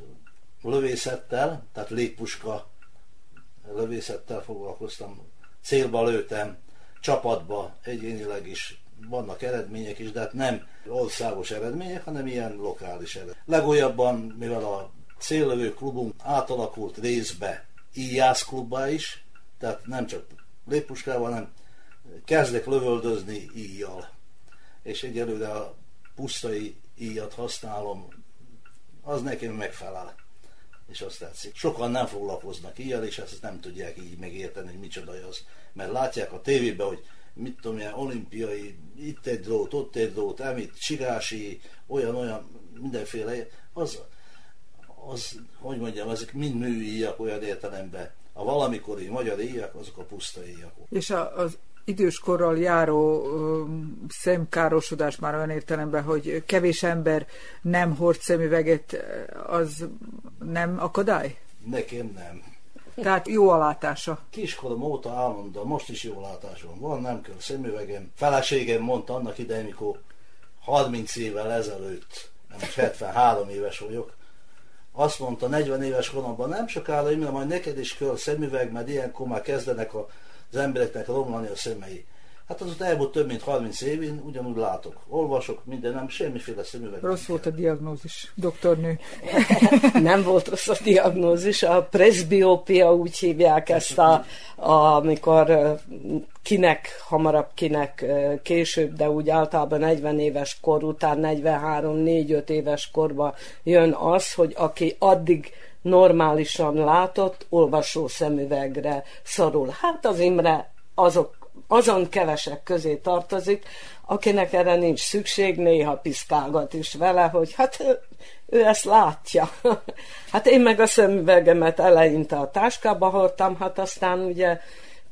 lövészettel, tehát légpuska lövészettel foglalkoztam célba lőttem, csapatba, egyénileg is vannak eredmények is, de hát nem országos eredmények, hanem ilyen lokális eredmények. Legújabban, mivel a céllövő klubunk átalakult részbe íjász klubba is, tehát nem csak léppuskával, hanem kezdek lövöldözni íjjal. És egyelőre a pusztai íjat használom, az nekem megfelel és azt tetszik. Sokan nem foglalkoznak ilyen, és ezt nem tudják így megérteni, hogy micsoda az. Mert látják a tévében, hogy mit tudom ilyen olimpiai, itt egy drót, ott egy drót, emit, csigási, olyan-olyan, mindenféle, az, az, hogy mondjam, ezek mind műíjak olyan értelemben. A valamikori magyar íjak, azok a puszta íjak. És a, az időskorral járó szemkárosodás már olyan értelemben, hogy kevés ember nem hord szemüveget, az nem akadály? Nekem nem. Tehát jó a látása. Kiskorom óta állandóan, most is jó látásom van, nem kell szemüvegem. Feleségem mondta annak idején, mikor 30 évvel ezelőtt, nem most 73 éves vagyok, azt mondta 40 éves koromban, nem sokára, Imre, majd neked is kell szemüveg, mert ilyenkor már kezdenek a az embereknek romlani a szemei. Hát azóta elmúlt több mint 30 év, én ugyanúgy látok, olvasok, minden, nem semmiféle szemüveg. Rossz volt a diagnózis, doktornő. nem volt rossz a diagnózis, a presbiópia úgy hívják ezt, a, a, amikor kinek hamarabb, kinek később, de úgy általában 40 éves kor után, 43-4-5 éves korban jön az, hogy aki addig normálisan látott olvasó szemüvegre szorul. Hát az Imre azok, azon kevesek közé tartozik, akinek erre nincs szükség, néha piszkálgat is vele, hogy hát ő, ezt látja. hát én meg a szemüvegemet eleinte a táskába hordtam, hát aztán ugye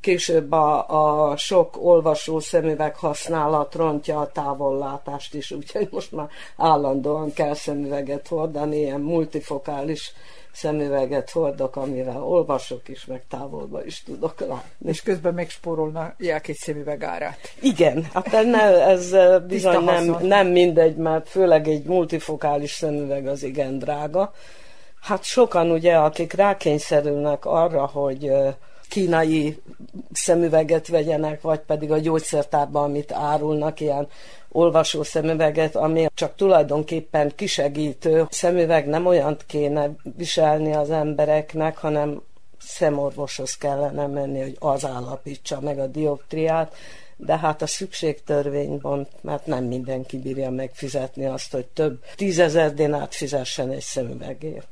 később a, a sok olvasó szemüveg használat rontja a távollátást is, úgyhogy most már állandóan kell szemüveget hordani, ilyen multifokális szemüveget hordok, amivel olvasok is, meg távolba is tudok látni. És közben megspórolnak egy szemüveg árát. Igen, hát ne, ez bizony nem, nem mindegy, mert főleg egy multifokális szemüveg az igen drága. Hát sokan ugye, akik rákényszerülnek arra, hogy kínai szemüveget vegyenek, vagy pedig a gyógyszertárban, amit árulnak, ilyen olvasó szemüveget, ami csak tulajdonképpen kisegítő. Szemüveg nem olyan kéne viselni az embereknek, hanem szemorvoshoz kellene menni, hogy az állapítsa meg a dioptriát, de hát a szükségtörvényben, mert nem mindenki bírja megfizetni azt, hogy több tízezer dinát fizessen egy szemüvegért.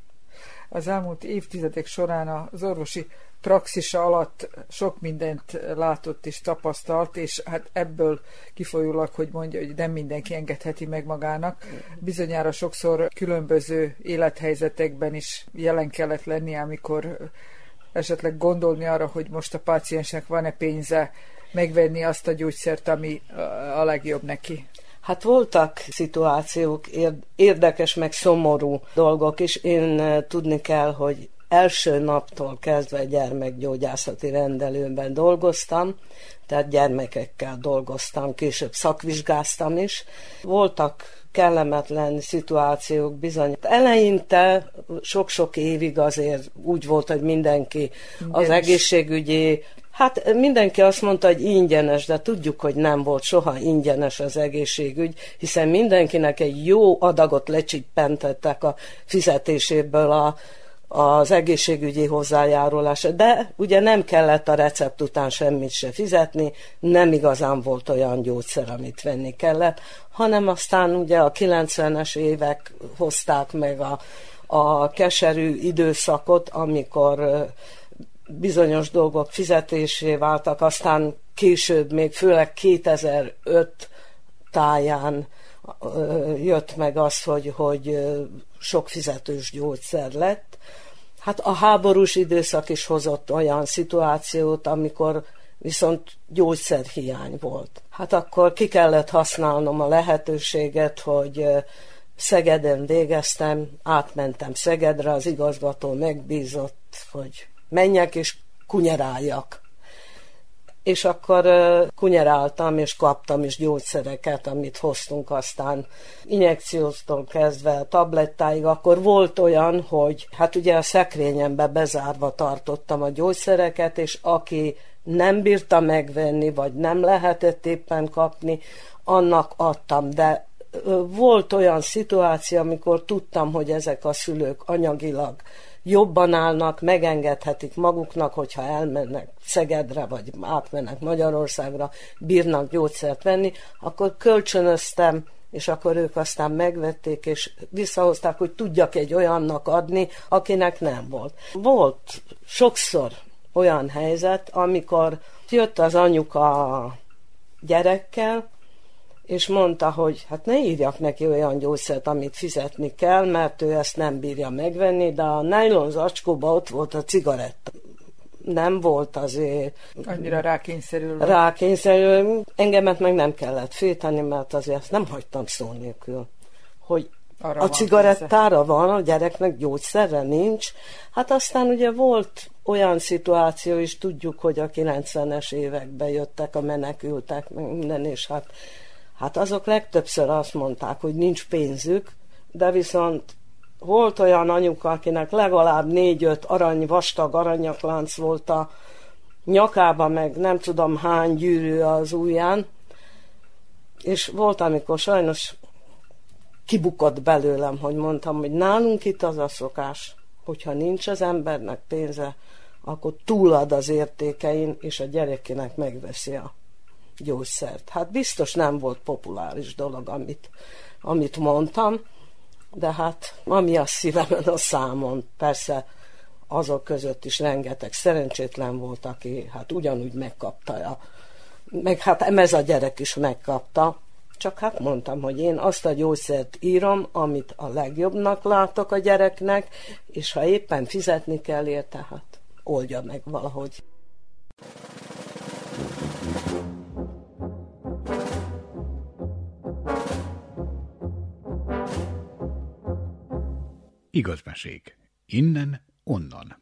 Az elmúlt évtizedek során az orvosi praxisa alatt sok mindent látott és tapasztalt, és hát ebből kifolyólag, hogy mondja, hogy nem mindenki engedheti meg magának. Bizonyára sokszor különböző élethelyzetekben is jelen kellett lennie, amikor esetleg gondolni arra, hogy most a páciensnek van-e pénze megvenni azt a gyógyszert, ami a legjobb neki. Hát voltak szituációk, érdekes meg szomorú dolgok, és én eh, tudni kell, hogy első naptól kezdve gyermekgyógyászati rendelőben dolgoztam, tehát gyermekekkel dolgoztam, később szakvizsgáztam is. Voltak kellemetlen szituációk bizony. Eleinte sok-sok évig azért úgy volt, hogy mindenki az egészségügyi Hát mindenki azt mondta, hogy ingyenes, de tudjuk, hogy nem volt soha ingyenes az egészségügy, hiszen mindenkinek egy jó adagot lecsippentettek a fizetéséből a, az egészségügyi hozzájárulás, de ugye nem kellett a recept után semmit se fizetni, nem igazán volt olyan gyógyszer, amit venni kellett, hanem aztán ugye a 90-es évek hozták meg a, a keserű időszakot, amikor bizonyos dolgok fizetésé váltak, aztán később, még főleg 2005 táján jött meg az, hogy, hogy sok fizetős gyógyszer lett, Hát a háborús időszak is hozott olyan szituációt, amikor viszont gyógyszerhiány volt. Hát akkor ki kellett használnom a lehetőséget, hogy Szegeden végeztem, átmentem Szegedre, az igazgató megbízott, hogy menjek és kunyeráljak és akkor kunyeráltam, és kaptam is gyógyszereket, amit hoztunk aztán injekciótól kezdve tablettáig, akkor volt olyan, hogy hát ugye a szekrényembe bezárva tartottam a gyógyszereket, és aki nem bírta megvenni, vagy nem lehetett éppen kapni, annak adtam, de volt olyan szituáció, amikor tudtam, hogy ezek a szülők anyagilag jobban állnak, megengedhetik maguknak, hogyha elmennek Szegedre, vagy átmennek Magyarországra, bírnak gyógyszert venni, akkor kölcsönöztem, és akkor ők aztán megvették, és visszahozták, hogy tudjak egy olyannak adni, akinek nem volt. Volt sokszor olyan helyzet, amikor jött az anyuka gyerekkel, és mondta, hogy hát ne írjak neki olyan gyógyszert, amit fizetni kell, mert ő ezt nem bírja megvenni, de a nylon zacskóban ott volt a cigaretta. Nem volt azért... Annyira rákényszerül. Rákényszerül. Engemet meg nem kellett félteni, mert azért ezt nem hagytam szó nélkül. Hogy Arra a cigarettára pénze. van, a gyereknek gyógyszerre nincs. Hát aztán ugye volt olyan szituáció is, tudjuk, hogy a 90-es években jöttek a menekültek, minden, és hát Hát azok legtöbbször azt mondták, hogy nincs pénzük, de viszont volt olyan anyuka, akinek legalább négy-öt arany, vastag aranyaklánc volt a nyakába, meg nem tudom hány gyűrű az ujján, és volt, amikor sajnos kibukott belőlem, hogy mondtam, hogy nálunk itt az a szokás, hogyha nincs az embernek pénze, akkor túlad az értékein, és a gyerekének megveszi a gyógyszert. Hát biztos nem volt populáris dolog, amit, amit mondtam, de hát ami a szívemen a számon, persze azok között is rengeteg szerencsétlen volt, aki hát ugyanúgy megkapta, a, meg hát ez a gyerek is megkapta, csak hát mondtam, hogy én azt a gyógyszert írom, amit a legjobbnak látok a gyereknek, és ha éppen fizetni kell érte, hát oldja meg valahogy. Igaz. Innen, onnan.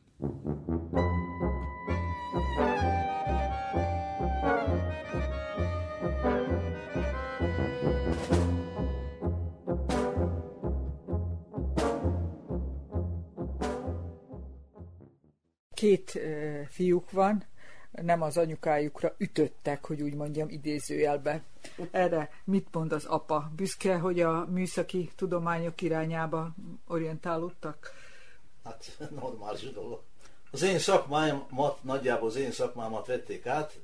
Két e, fiúk van, nem az anyukájukra ütöttek, hogy úgy mondjam idézőjelbe. Erre mit mond az apa? Büszke, hogy a műszaki tudományok irányába orientálódtak? Hát normális dolog. Az én szakmámat, nagyjából az én szakmámat vették át,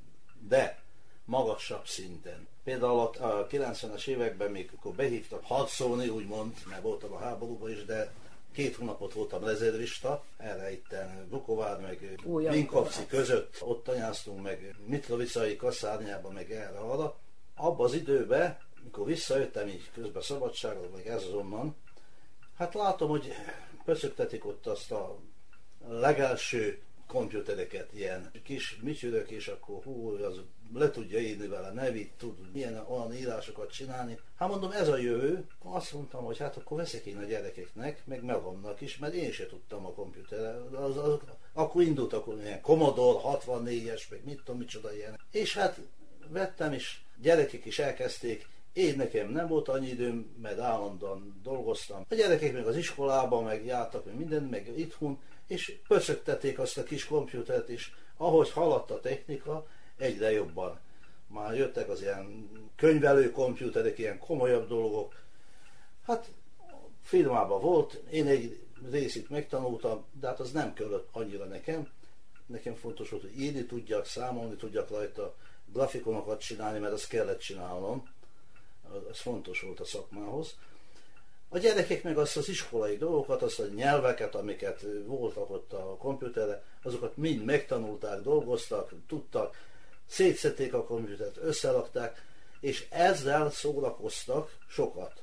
de magasabb szinten. Például a 90-es években, még akkor behívtak harcolni, úgymond, mert voltam a háborúban is, de két hónapot voltam rezervista, erre itten Bukovár, meg Minkovci között, ott tanyáztunk, meg Mitrovicai kaszárnyában, meg erre arra. Abban az időben, mikor visszajöttem így közben szabadságra, meg ez azonnan, hát látom, hogy pöszögtetik ott azt a legelső komputereket, ilyen kis műtyürök, és akkor hú, az le tudja írni vele nevét, tud milyen olyan írásokat csinálni. Hát mondom, ez a jövő. Azt mondtam, hogy hát akkor veszek én a gyerekeknek, meg magamnak is, mert én se tudtam a komputerre. Az, az, akkor indult akkor ilyen Commodore 64-es, meg mit tudom, micsoda ilyen. És hát vettem, és gyerekek is elkezdték én nekem nem volt annyi időm, mert állandóan dolgoztam. A gyerekek meg az iskolában, meg jártak, meg minden, meg itthon, és pöszögtették azt a kis komputert is. Ahogy haladt a technika, egyre jobban. Már jöttek az ilyen könyvelő komputerek, ilyen komolyabb dolgok. Hát filmában volt, én egy részét megtanultam, de hát az nem kellett annyira nekem. Nekem fontos volt, hogy írni tudjak, számolni tudjak rajta, grafikonokat csinálni, mert azt kellett csinálnom. Ez fontos volt a szakmához. A gyerekek meg azt az iskolai dolgokat, azt a nyelveket, amiket voltak ott a komputerre, azokat mind megtanulták, dolgoztak, tudtak, szétszették a komputert, összerakták, és ezzel szórakoztak sokat.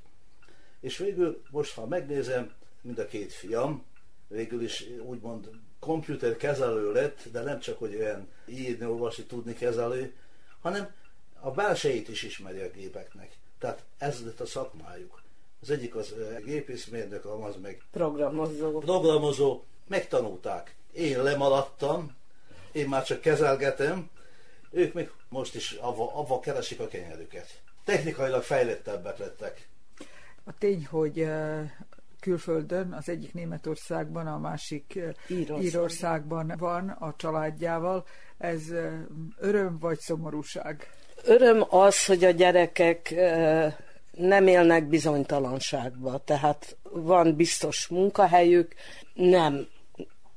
És végül most, ha megnézem, mind a két fiam, végül is úgymond komputer kezelő lett, de nem csak, hogy olyan írni, olvasni, tudni kezelő, hanem a belsejét is ismeri a gépeknek. Tehát ez lett a szakmájuk. Az egyik az gépészmérnök, az meg programozó. programozó. Megtanulták. Én lemaradtam, én már csak kezelgetem, ők még most is avva, avva keresik a kenyerüket. Technikailag fejlettebbek lettek. A tény, hogy külföldön, az egyik Németországban, a másik Írország. Írországban van a családjával. Ez öröm vagy szomorúság? Öröm az, hogy a gyerekek nem élnek bizonytalanságba, tehát van biztos munkahelyük, nem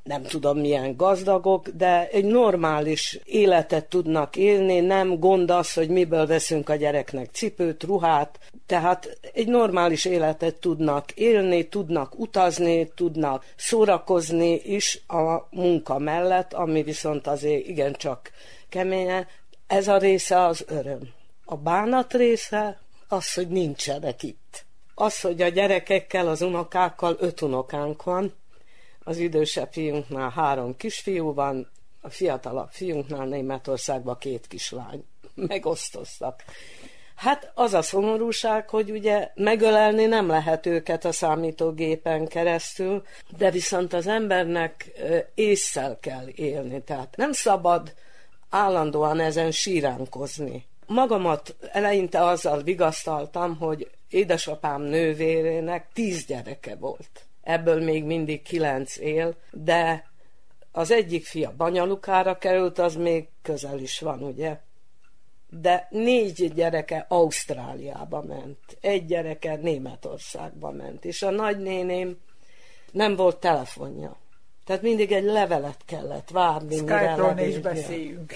nem tudom milyen gazdagok, de egy normális életet tudnak élni, nem gond az, hogy miből veszünk a gyereknek cipőt, ruhát, tehát egy normális életet tudnak élni, tudnak utazni, tudnak szórakozni is a munka mellett, ami viszont azért igencsak keménye. Ez a része az öröm. A bánat része az, hogy nincsenek itt. Az, hogy a gyerekekkel, az unokákkal, öt unokánk van, az idősebb fiunknál három kisfiú van, a fiatalabb fiunknál Németországban két kislány. Megosztoztak. Hát az a szomorúság, hogy ugye megölelni nem lehet őket a számítógépen keresztül, de viszont az embernek észszel kell élni. Tehát nem szabad állandóan ezen síránkozni. Magamat eleinte azzal vigasztaltam, hogy édesapám nővérének tíz gyereke volt ebből még mindig kilenc él, de az egyik fia Banyalukára került, az még közel is van, ugye? De négy gyereke Ausztráliába ment, egy gyereke Németországba ment, és a nagynéném nem volt telefonja. Tehát mindig egy levelet kellett várni. Skype-ról is beszéljünk.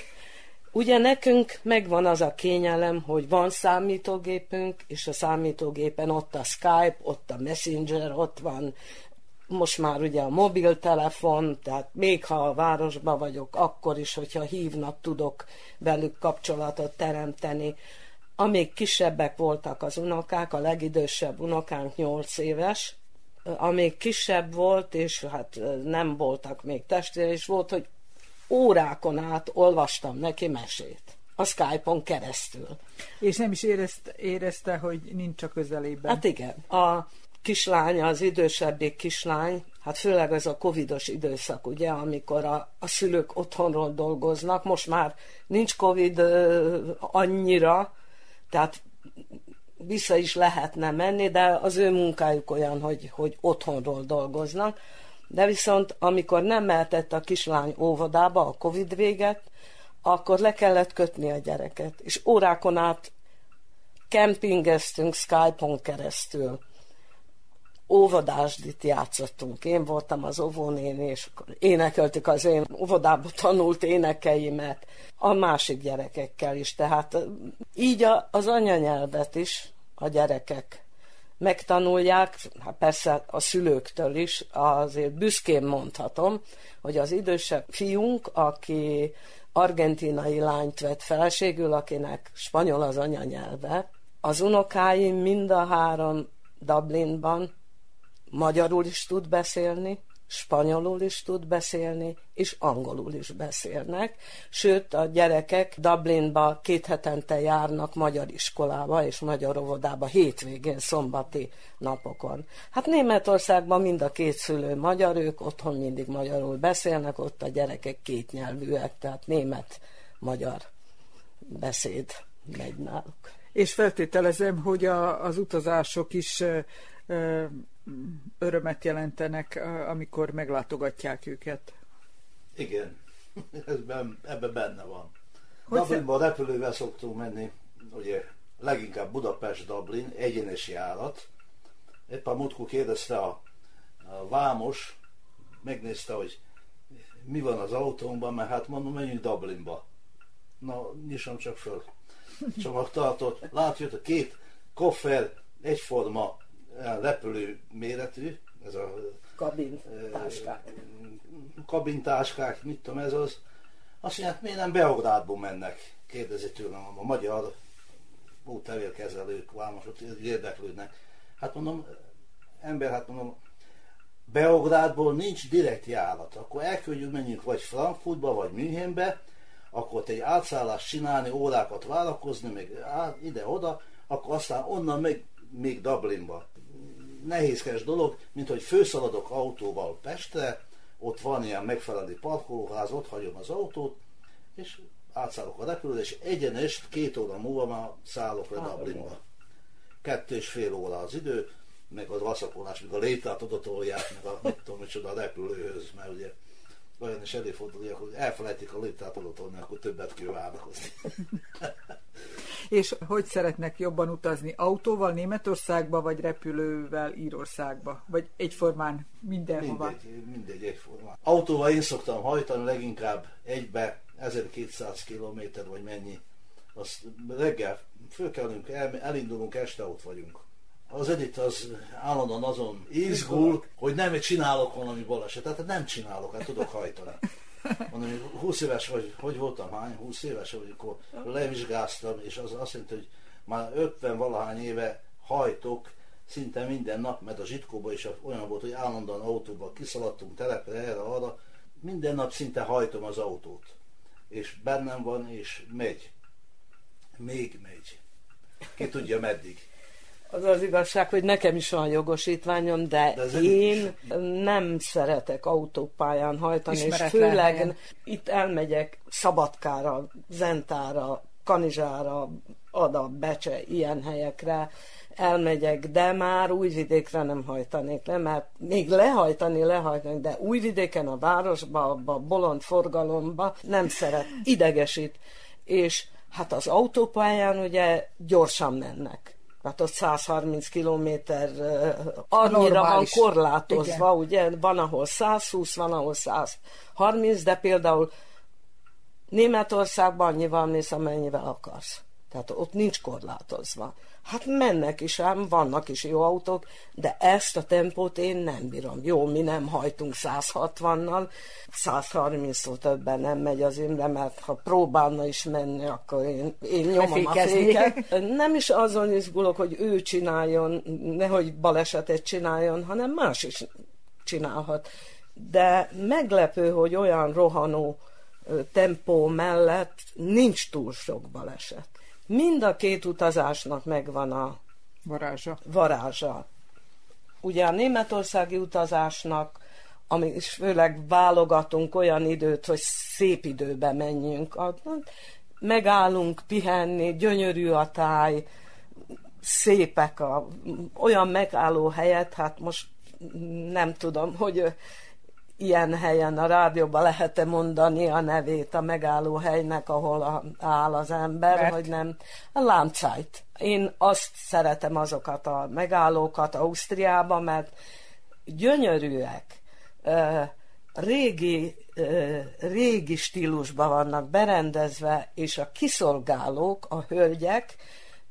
Ugye nekünk megvan az a kényelem, hogy van számítógépünk, és a számítógépen ott a Skype, ott a Messenger, ott van most már ugye a mobiltelefon, tehát még ha a városban vagyok, akkor is, hogyha hívnak, tudok velük kapcsolatot teremteni. Amíg kisebbek voltak az unokák, a legidősebb unokánk 8 éves, amíg kisebb volt, és hát nem voltak még testvére, és volt, hogy órákon át olvastam neki mesét. A Skype-on keresztül. És nem is érezte, érezte hogy nincs a közelében. Hát igen. A kislánya, az idősebbik kislány, hát főleg ez a covidos időszak, ugye, amikor a, a szülők otthonról dolgoznak, most már nincs covid ö, annyira, tehát vissza is lehetne menni, de az ő munkájuk olyan, hogy, hogy otthonról dolgoznak. De viszont amikor nem mehetett a kislány óvodába, a Covid véget, akkor le kellett kötni a gyereket. És órákon át kempingeztünk Skype-on keresztül. Óvodásdit játszottunk. Én voltam az óvónéni, és énekeltük az én óvodába tanult énekeimet a másik gyerekekkel is. Tehát így az anyanyelvet is a gyerekek megtanulják, hát persze a szülőktől is, azért büszkén mondhatom, hogy az idősebb fiunk, aki argentinai lányt vett feleségül, akinek spanyol az anyanyelve, az unokáim mind a három Dublinban magyarul is tud beszélni, spanyolul is tud beszélni, és angolul is beszélnek. Sőt, a gyerekek Dublinba két hetente járnak magyar iskolába és magyar óvodába hétvégén, szombati napokon. Hát Németországban mind a két szülő magyar, ők otthon mindig magyarul beszélnek, ott a gyerekek kétnyelvűek, tehát német-magyar beszéd megy náluk. És feltételezem, hogy a, az utazások is örömet jelentenek, amikor meglátogatják őket. Igen, ebben, ebben benne van. Hogy Dublinban a repülővel szoktunk menni, ugye leginkább Budapest-Dublin, egyenes járat. Éppen múltkor kérdezte a, a vámos, megnézte, hogy mi van az autónkban, mert hát mondom, menjünk Dublinba. Na, nyissam csak föl. Csomagtartót. Látjuk, a két koffer egyforma repülő méretű, ez a kabintáskák. Kabintáskák, mit tudom ez az. Azt mondják, miért nem Beográdból mennek? Kérdezi tőlem a magyar útevérkezelők, vámosok érdeklődnek. Hát mondom, ember, hát mondom, Beográdból nincs direkt járat, akkor elküldjük, menjünk vagy Frankfurtba, vagy Münchenbe, akkor egy átszállást csinálni, órákat várakozni, meg ide-oda, akkor aztán onnan meg még Dublinba nehézkes dolog, mint hogy főszaladok autóval Pestre, ott van ilyen megfelelő parkolóház, ott hagyom az autót, és átszállok a repülőre, és egyenest két óra múlva már szállok le Dublinba. Kettő és fél óra az idő, meg az vaszakolás, meg a létrát oda tolják, meg a, mit tudom, micsoda a repülőhöz, mert ugye olyan is előfordul, hogy elfelejtik a oda tolni, akkor többet kell várakozni. És hogy szeretnek jobban utazni? Autóval Németországba, vagy repülővel Írországba? Vagy egyformán mindenhova? Mindegy, mindegy egyformán. Autóval én szoktam hajtani leginkább egybe 1200 km vagy mennyi. Azt reggel fölkelünk, el, elindulunk, este ott vagyunk. Az Edith az állandóan azon izgul, hogy nem csinálok valami balesetet, tehát nem csinálok, hát tudok hajtani. Mondom, hogy 20 éves vagy, hogy voltam, hány? 20 éves akkor levizsgáztam, és az azt jelenti, hogy már 50 valahány éve hajtok szinte minden nap, mert a zsitkóba is olyan volt, hogy állandóan autóba kiszaladtunk telepre, erre, arra. Minden nap szinte hajtom az autót. És bennem van, és megy. Még megy. Ki tudja meddig. Az az igazság, hogy nekem is van jogosítványom, de, de én nem szeretek autópályán hajtani, és főleg helyen. itt elmegyek Szabadkára, Zentára, Kanizsára, Ada, Becse, ilyen helyekre, elmegyek, de már újvidékre nem hajtanék le, mert még lehajtani, lehajtani, de újvidéken, a városba, abba a bolond forgalomba nem szeret, idegesít. És hát az autópályán ugye gyorsan mennek hát ott 130 kilométer annyira van korlátozva, Igen. ugye, van ahol 120, van ahol 130, de például Németországban annyival mész, amennyivel akarsz. Tehát ott nincs korlátozva. Hát mennek is ám, vannak is jó autók, de ezt a tempót én nem bírom. Jó, mi nem hajtunk 160-nal, 130-tól többen nem megy az Imre, mert ha próbálna is menni, akkor én, én nyomom a féket. Nem is azon izgulok, hogy ő csináljon, nehogy balesetet csináljon, hanem más is csinálhat. De meglepő, hogy olyan rohanó tempó mellett nincs túl sok baleset. Mind a két utazásnak megvan a varázsa. varázsa. ugye a németországi utazásnak, ami is főleg válogatunk olyan időt, hogy szép időbe menjünk. Megállunk pihenni, gyönyörű a táj, szépek a, olyan megálló helyet, hát most nem tudom, hogy ilyen helyen a rádióban lehet-e mondani a nevét a megálló helynek, ahol a, áll az ember, Mert? hogy nem. A Lámcájt. Én azt szeretem azokat a megállókat Ausztriában, mert gyönyörűek, régi, régi stílusban vannak berendezve, és a kiszolgálók, a hölgyek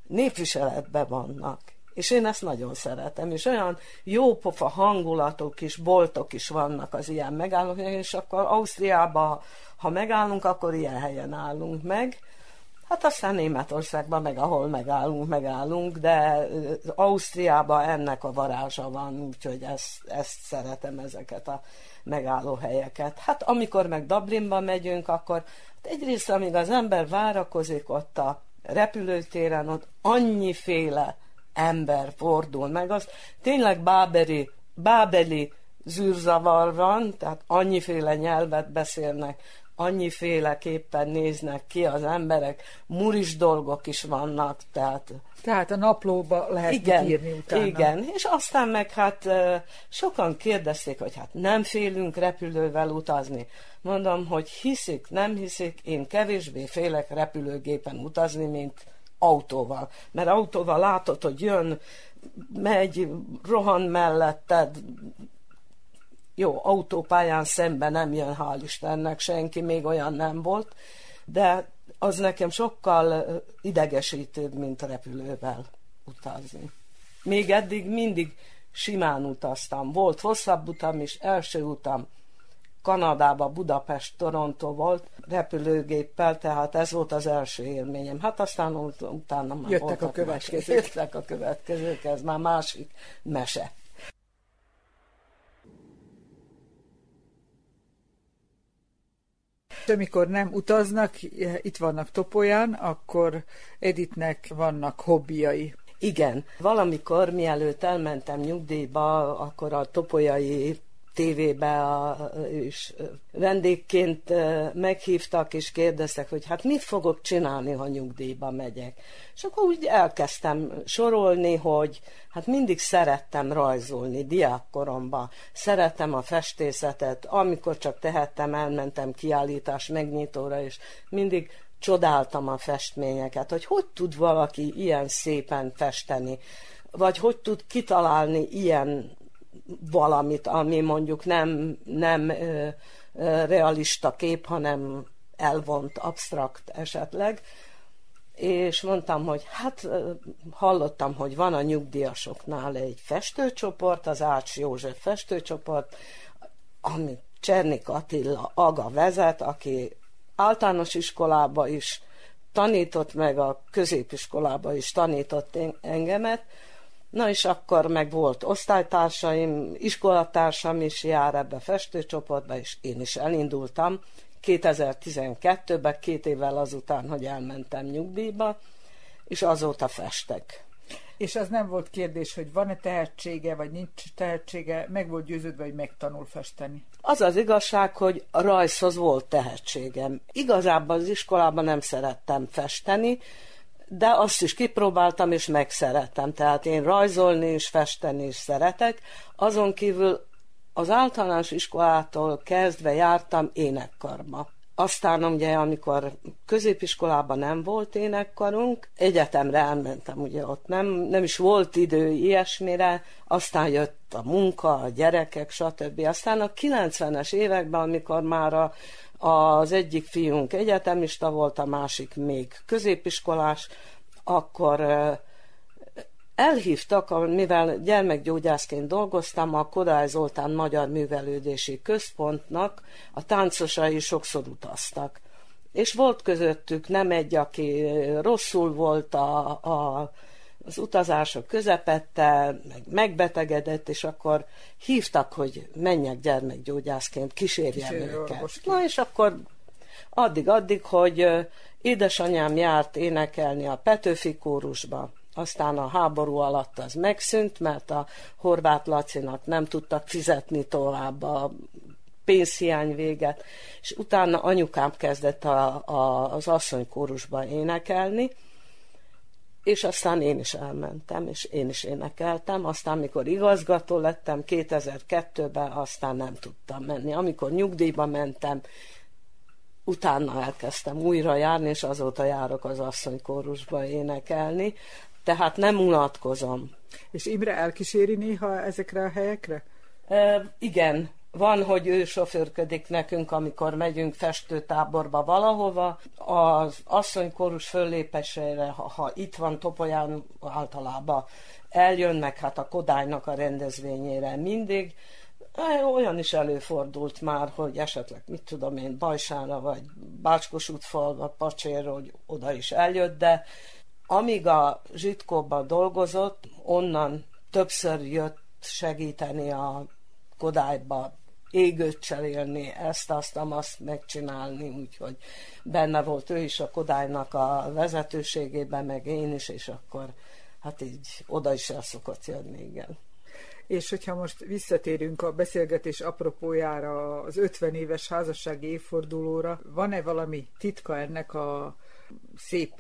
népviseletben vannak. És én ezt nagyon szeretem, és olyan jó pofa hangulatok is, boltok is vannak az ilyen megállók, és akkor Ausztriában, ha megállunk, akkor ilyen helyen állunk meg. Hát aztán Németországban meg ahol megállunk, megállunk, de Ausztriában ennek a varázsa van, úgyhogy ezt, ezt szeretem, ezeket a megállóhelyeket. Hát amikor meg Dublinba megyünk, akkor hát egyrészt amíg az ember várakozik ott a repülőtéren, ott annyiféle ember fordul meg, az tényleg báberi, bábeli zűrzavar van, tehát annyiféle nyelvet beszélnek, annyiféleképpen néznek ki az emberek, muris dolgok is vannak, tehát... Tehát a naplóba lehet igen, írni utána. Igen, és aztán meg hát sokan kérdezték, hogy hát nem félünk repülővel utazni. Mondom, hogy hiszik, nem hiszik, én kevésbé félek repülőgépen utazni, mint autóval. Mert autóval látod, hogy jön, megy, rohan melletted, jó, autópályán szembe nem jön, hál' Istennek senki, még olyan nem volt, de az nekem sokkal idegesítőbb, mint repülővel utazni. Még eddig mindig simán utaztam. Volt hosszabb utam is, első utam Kanadába, Budapest, Toronto volt repülőgéppel, tehát ez volt az első élményem. Hát aztán utána már jöttek a következők. Jöttek a következők, ez már másik mese. Amikor nem utaznak, itt vannak Topolyán, akkor Editnek vannak hobbiai. Igen, valamikor mielőtt elmentem nyugdíjba, akkor a topolyai tévébe a, is vendégként meghívtak és kérdeztek, hogy hát mit fogok csinálni, ha nyugdíjba megyek. És akkor úgy elkezdtem sorolni, hogy hát mindig szerettem rajzolni diákkoromban. Szerettem a festészetet, amikor csak tehettem, elmentem kiállítás megnyitóra, és mindig csodáltam a festményeket, hogy hogy tud valaki ilyen szépen festeni, vagy hogy tud kitalálni ilyen valamit, ami mondjuk nem, nem ö, ö, realista kép, hanem elvont, absztrakt esetleg. És mondtam, hogy hát hallottam, hogy van a nyugdíjasoknál egy festőcsoport, az Ács József festőcsoport, amit Csernik Attila Aga vezet, aki általános iskolába is tanított, meg a középiskolába is tanított engemet, Na és akkor meg volt osztálytársaim, iskolatársam is jár ebbe a festőcsoportba, és én is elindultam 2012-ben, két évvel azután, hogy elmentem nyugdíjba, és azóta festek. És az nem volt kérdés, hogy van-e tehetsége, vagy nincs tehetsége, meg volt győződve, hogy megtanul festeni. Az az igazság, hogy a rajzhoz volt tehetségem. Igazából az iskolában nem szerettem festeni, de azt is kipróbáltam, és megszerettem. Tehát én rajzolni és festeni is szeretek. Azon kívül az általános iskolától kezdve jártam énekkarba. Aztán ugye, amikor középiskolában nem volt énekkarunk, egyetemre elmentem, ugye ott nem, nem is volt idő ilyesmire, aztán jött a munka, a gyerekek, stb. Aztán a 90-es években, amikor már a, az egyik fiunk egyetemista volt, a másik még középiskolás, akkor elhívtak, mivel gyermekgyógyászként dolgoztam, a Kodály Zoltán Magyar Művelődési Központnak a táncosai sokszor utaztak. És volt közöttük nem egy, aki rosszul volt a, a, az utazások közepette, meg megbetegedett, és akkor hívtak, hogy menjek gyermekgyógyászként, kísérjem őket. Na és akkor addig-addig, hogy édesanyám járt énekelni a Petőfi kórusba, aztán a háború alatt az megszűnt, mert a horvát Lacinak nem tudtak fizetni tovább a pénzhiány véget, és utána anyukám kezdett a, a, az asszonykórusba énekelni, és aztán én is elmentem, és én is énekeltem. Aztán, mikor igazgató lettem 2002-ben, aztán nem tudtam menni. Amikor nyugdíjba mentem, utána elkezdtem újra járni, és azóta járok az asszonykórusba énekelni. Tehát nem unatkozom. És Imre elkíséri néha ezekre a helyekre? E, igen, van, hogy ő sofőrködik nekünk, amikor megyünk festőtáborba valahova. Az asszonykorus föllépésére, ha, ha itt van Topolyán, általában eljönnek hát a Kodálynak a rendezvényére mindig. Olyan is előfordult már, hogy esetleg, mit tudom én, Bajsára, vagy Bácskos útfal, vagy Pacsér, hogy oda is eljött, de amíg a Zsitkóban dolgozott, onnan többször jött segíteni a Kodályba égőt cserélni, ezt, azt, azt megcsinálni, úgyhogy benne volt ő is a Kodálynak a vezetőségében, meg én is, és akkor hát így oda is el szokott jönni, igen. És hogyha most visszatérünk a beszélgetés apropójára, az 50 éves házassági évfordulóra, van-e valami titka ennek a szép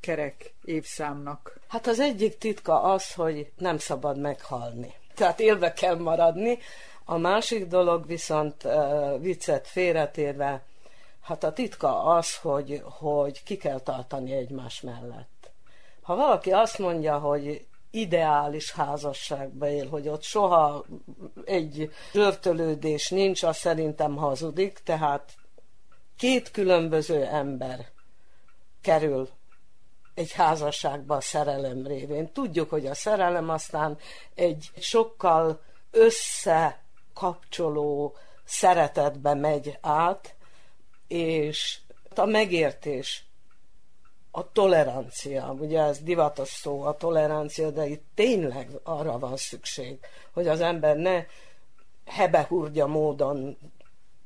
kerek évszámnak? Hát az egyik titka az, hogy nem szabad meghalni. Tehát élve kell maradni, a másik dolog viszont viccet félretérve, hát a titka az, hogy, hogy ki kell tartani egymás mellett. Ha valaki azt mondja, hogy ideális házasságba él, hogy ott soha egy zsörtölődés nincs, az szerintem hazudik, tehát két különböző ember kerül egy házasságba a szerelem révén. Tudjuk, hogy a szerelem aztán egy sokkal össze kapcsoló szeretetbe megy át, és a megértés, a tolerancia, ugye ez divatos szó, a tolerancia, de itt tényleg arra van szükség, hogy az ember ne hebehúrgya módon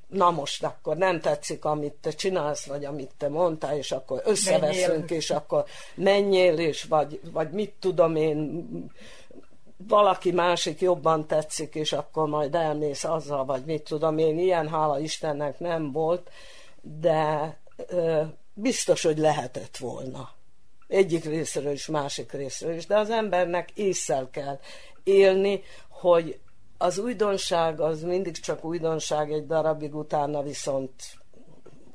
na most akkor nem tetszik, amit te csinálsz, vagy amit te mondtál, és akkor összeveszünk, menjél. és akkor menjél, és vagy, vagy mit tudom én, valaki másik jobban tetszik, és akkor majd elmész azzal, vagy mit tudom én, ilyen hála Istennek nem volt, de ö, biztos, hogy lehetett volna. Egyik részről is, másik részről is, de az embernek észszel kell élni, hogy az újdonság az mindig csak újdonság egy darabig, utána viszont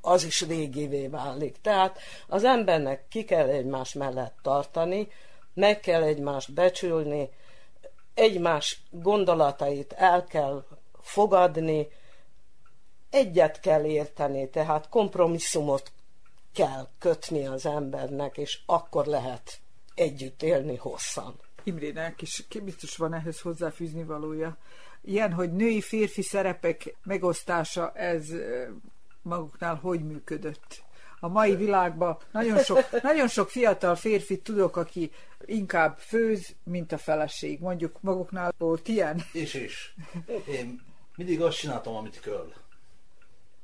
az is régivé válik. Tehát az embernek ki kell egymás mellett tartani, meg kell egymást becsülni, egymás gondolatait el kell fogadni, egyet kell érteni, tehát kompromisszumot kell kötni az embernek, és akkor lehet együtt élni hosszan. Imrének is biztos van ehhez hozzáfűzni valója. Ilyen, hogy női-férfi szerepek megosztása, ez maguknál hogy működött? A mai világban nagyon sok, nagyon sok fiatal férfit tudok, aki inkább főz, mint a feleség. Mondjuk maguknál volt ilyen. És is. Én mindig azt csináltam, amit kell.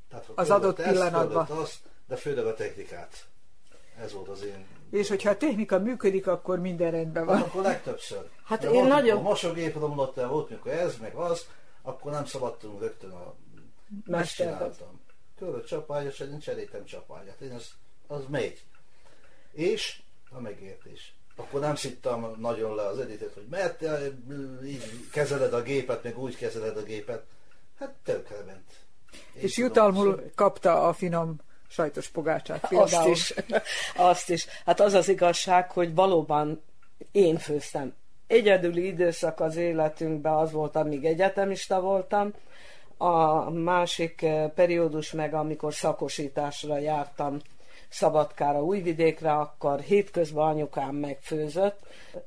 Tehát, az adott ezt, pillanatban. Azt, de főleg a technikát. Ez volt az én... És hogyha a technika működik, akkor minden rendben van. Hát akkor legtöbbször. Hát de én volt, nagyon... A mosógép romlott el, volt mikor ez, meg az, akkor nem szabadtunk rögtön a... Megcsináltam. Körül csapágyas, én cseréltem csapágyat. Én az, az megy. És a megértés akkor nem szittam nagyon le az editet, hogy mert te így kezeled a gépet, meg úgy kezeled a gépet. Hát tökre ment. Én és jutalmul szó. kapta a finom sajtos pogácsát például. Azt is, azt is. Hát az az igazság, hogy valóban én főztem. Egyedüli időszak az életünkben az volt, amíg egyetemista voltam, a másik eh, periódus meg, amikor szakosításra jártam Szabadkára, Újvidékre, akkor hétközben anyukám megfőzött,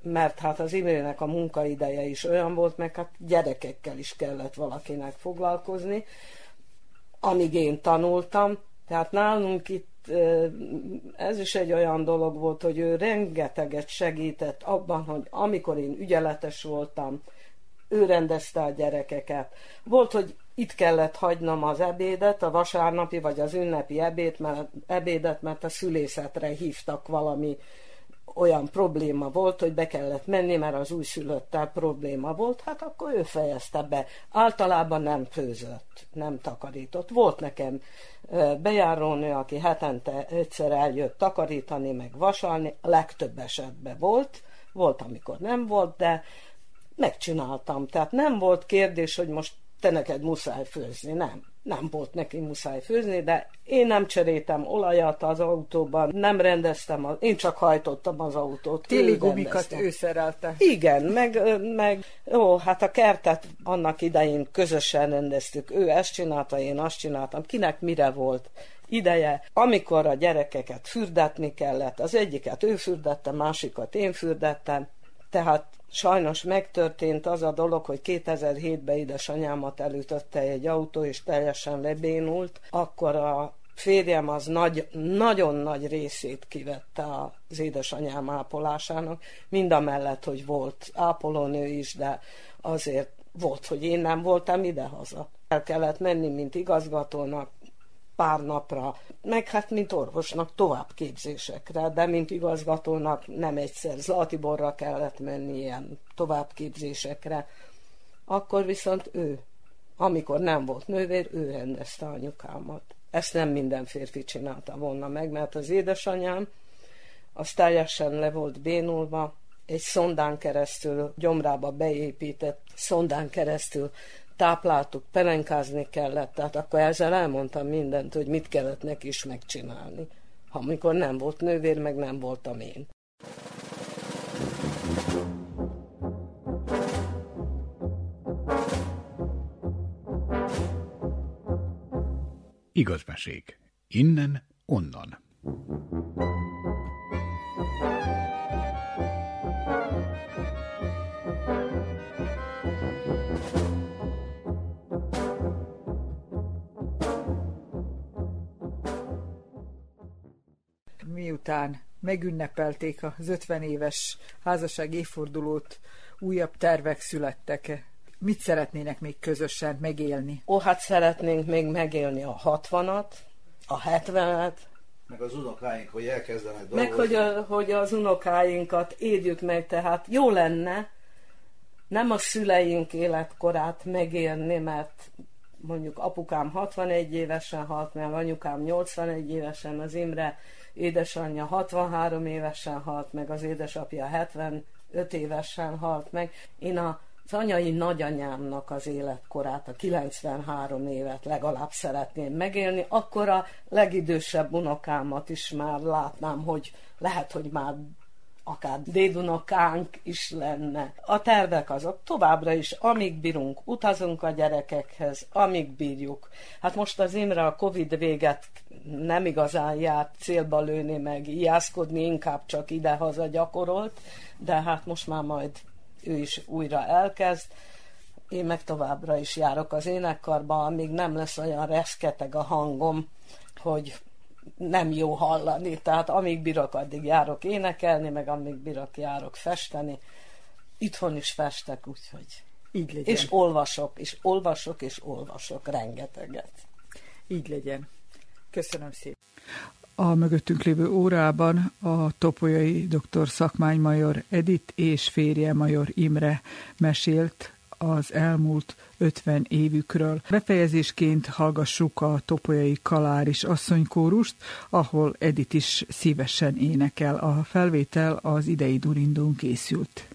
mert hát az Imrének a munkaideje is olyan volt, meg hát gyerekekkel is kellett valakinek foglalkozni, amíg én tanultam. Tehát nálunk itt ez is egy olyan dolog volt, hogy ő rengeteget segített abban, hogy amikor én ügyeletes voltam, ő rendezte a gyerekeket. Volt, hogy itt kellett hagynom az ebédet, a vasárnapi vagy az ünnepi ebéd, mert, ebédet, mert a szülészetre hívtak valami olyan probléma volt, hogy be kellett menni, mert az újszülöttel probléma volt, hát akkor ő fejezte be. Általában nem főzött, nem takarított. Volt nekem bejárónő, aki hetente egyszer eljött takarítani, meg vasalni, legtöbb esetben volt, volt, amikor nem volt, de megcsináltam. Tehát nem volt kérdés, hogy most te neked muszáj főzni, nem nem volt neki muszáj főzni, de én nem cseréltem olajat az autóban, nem rendeztem, az, én csak hajtottam az autót. Téli gumikat ő szerelte. Igen, meg, meg ó, hát a kertet annak idején közösen rendeztük. Ő ezt csinálta, én azt csináltam. Kinek mire volt ideje, amikor a gyerekeket fürdetni kellett, az egyiket ő fürdette, másikat én fürdettem, tehát sajnos megtörtént az a dolog, hogy 2007-ben édesanyámat elütötte egy autó, és teljesen lebénult, akkor a férjem az nagy, nagyon nagy részét kivette az édesanyám ápolásának, mind a mellett, hogy volt ápolónő is, de azért volt, hogy én nem voltam idehaza. El kellett menni, mint igazgatónak, pár napra, meg hát mint orvosnak továbbképzésekre, de mint igazgatónak nem egyszer Zlatiborra kellett menni ilyen továbbképzésekre. Akkor viszont ő, amikor nem volt nővér, ő rendezte anyukámat. Ezt nem minden férfi csinálta volna meg, mert az édesanyám az teljesen le volt bénulva, egy szondán keresztül, gyomrába beépített szondán keresztül tápláltuk, pelenkázni kellett, tehát akkor ezzel elmondtam mindent, hogy mit kellett neki is megcsinálni. Amikor nem volt nővér, meg nem voltam én. Igazmesék. Innen, onnan. Miután megünnepelték az 50 éves házasság évfordulót, újabb tervek születtek. Mit szeretnének még közösen megélni? Ó, hát szeretnénk még megélni a 60-at, a 70-et, meg az unokáink, hogy elkezdenek dolgozni. Meg hogy, a, hogy az unokáinkat érjük meg, tehát jó lenne nem a szüleink életkorát megélni, mert mondjuk apukám 61 évesen halt meg, anyukám 81 évesen, az Imre édesanyja 63 évesen halt meg, az édesapja 75 évesen halt meg. Én a az anyai nagyanyámnak az életkorát, a 93 évet legalább szeretném megélni, akkor a legidősebb unokámat is már látnám, hogy lehet, hogy már akár dédunokánk is lenne. A tervek azok továbbra is, amíg bírunk, utazunk a gyerekekhez, amíg bírjuk. Hát most az Imre a Covid véget nem igazán járt célba lőni, meg ijászkodni, inkább csak ide-haza gyakorolt, de hát most már majd ő is újra elkezd. Én meg továbbra is járok az énekkarba, amíg nem lesz olyan reszketeg a hangom, hogy nem jó hallani. Tehát amíg bírok, addig járok énekelni, meg amíg bírok, járok festeni. Itthon is festek, úgyhogy... Így legyen. És olvasok, és olvasok, és olvasok rengeteget. Így legyen. Köszönöm szépen. A mögöttünk lévő órában a topolyai dr. szakmánymajor Edit és férje major Imre mesélt az elmúlt 50 évükről. Befejezésként hallgassuk a topolyai kaláris asszonykórust, ahol Edit is szívesen énekel. A felvétel az idei Durindón készült.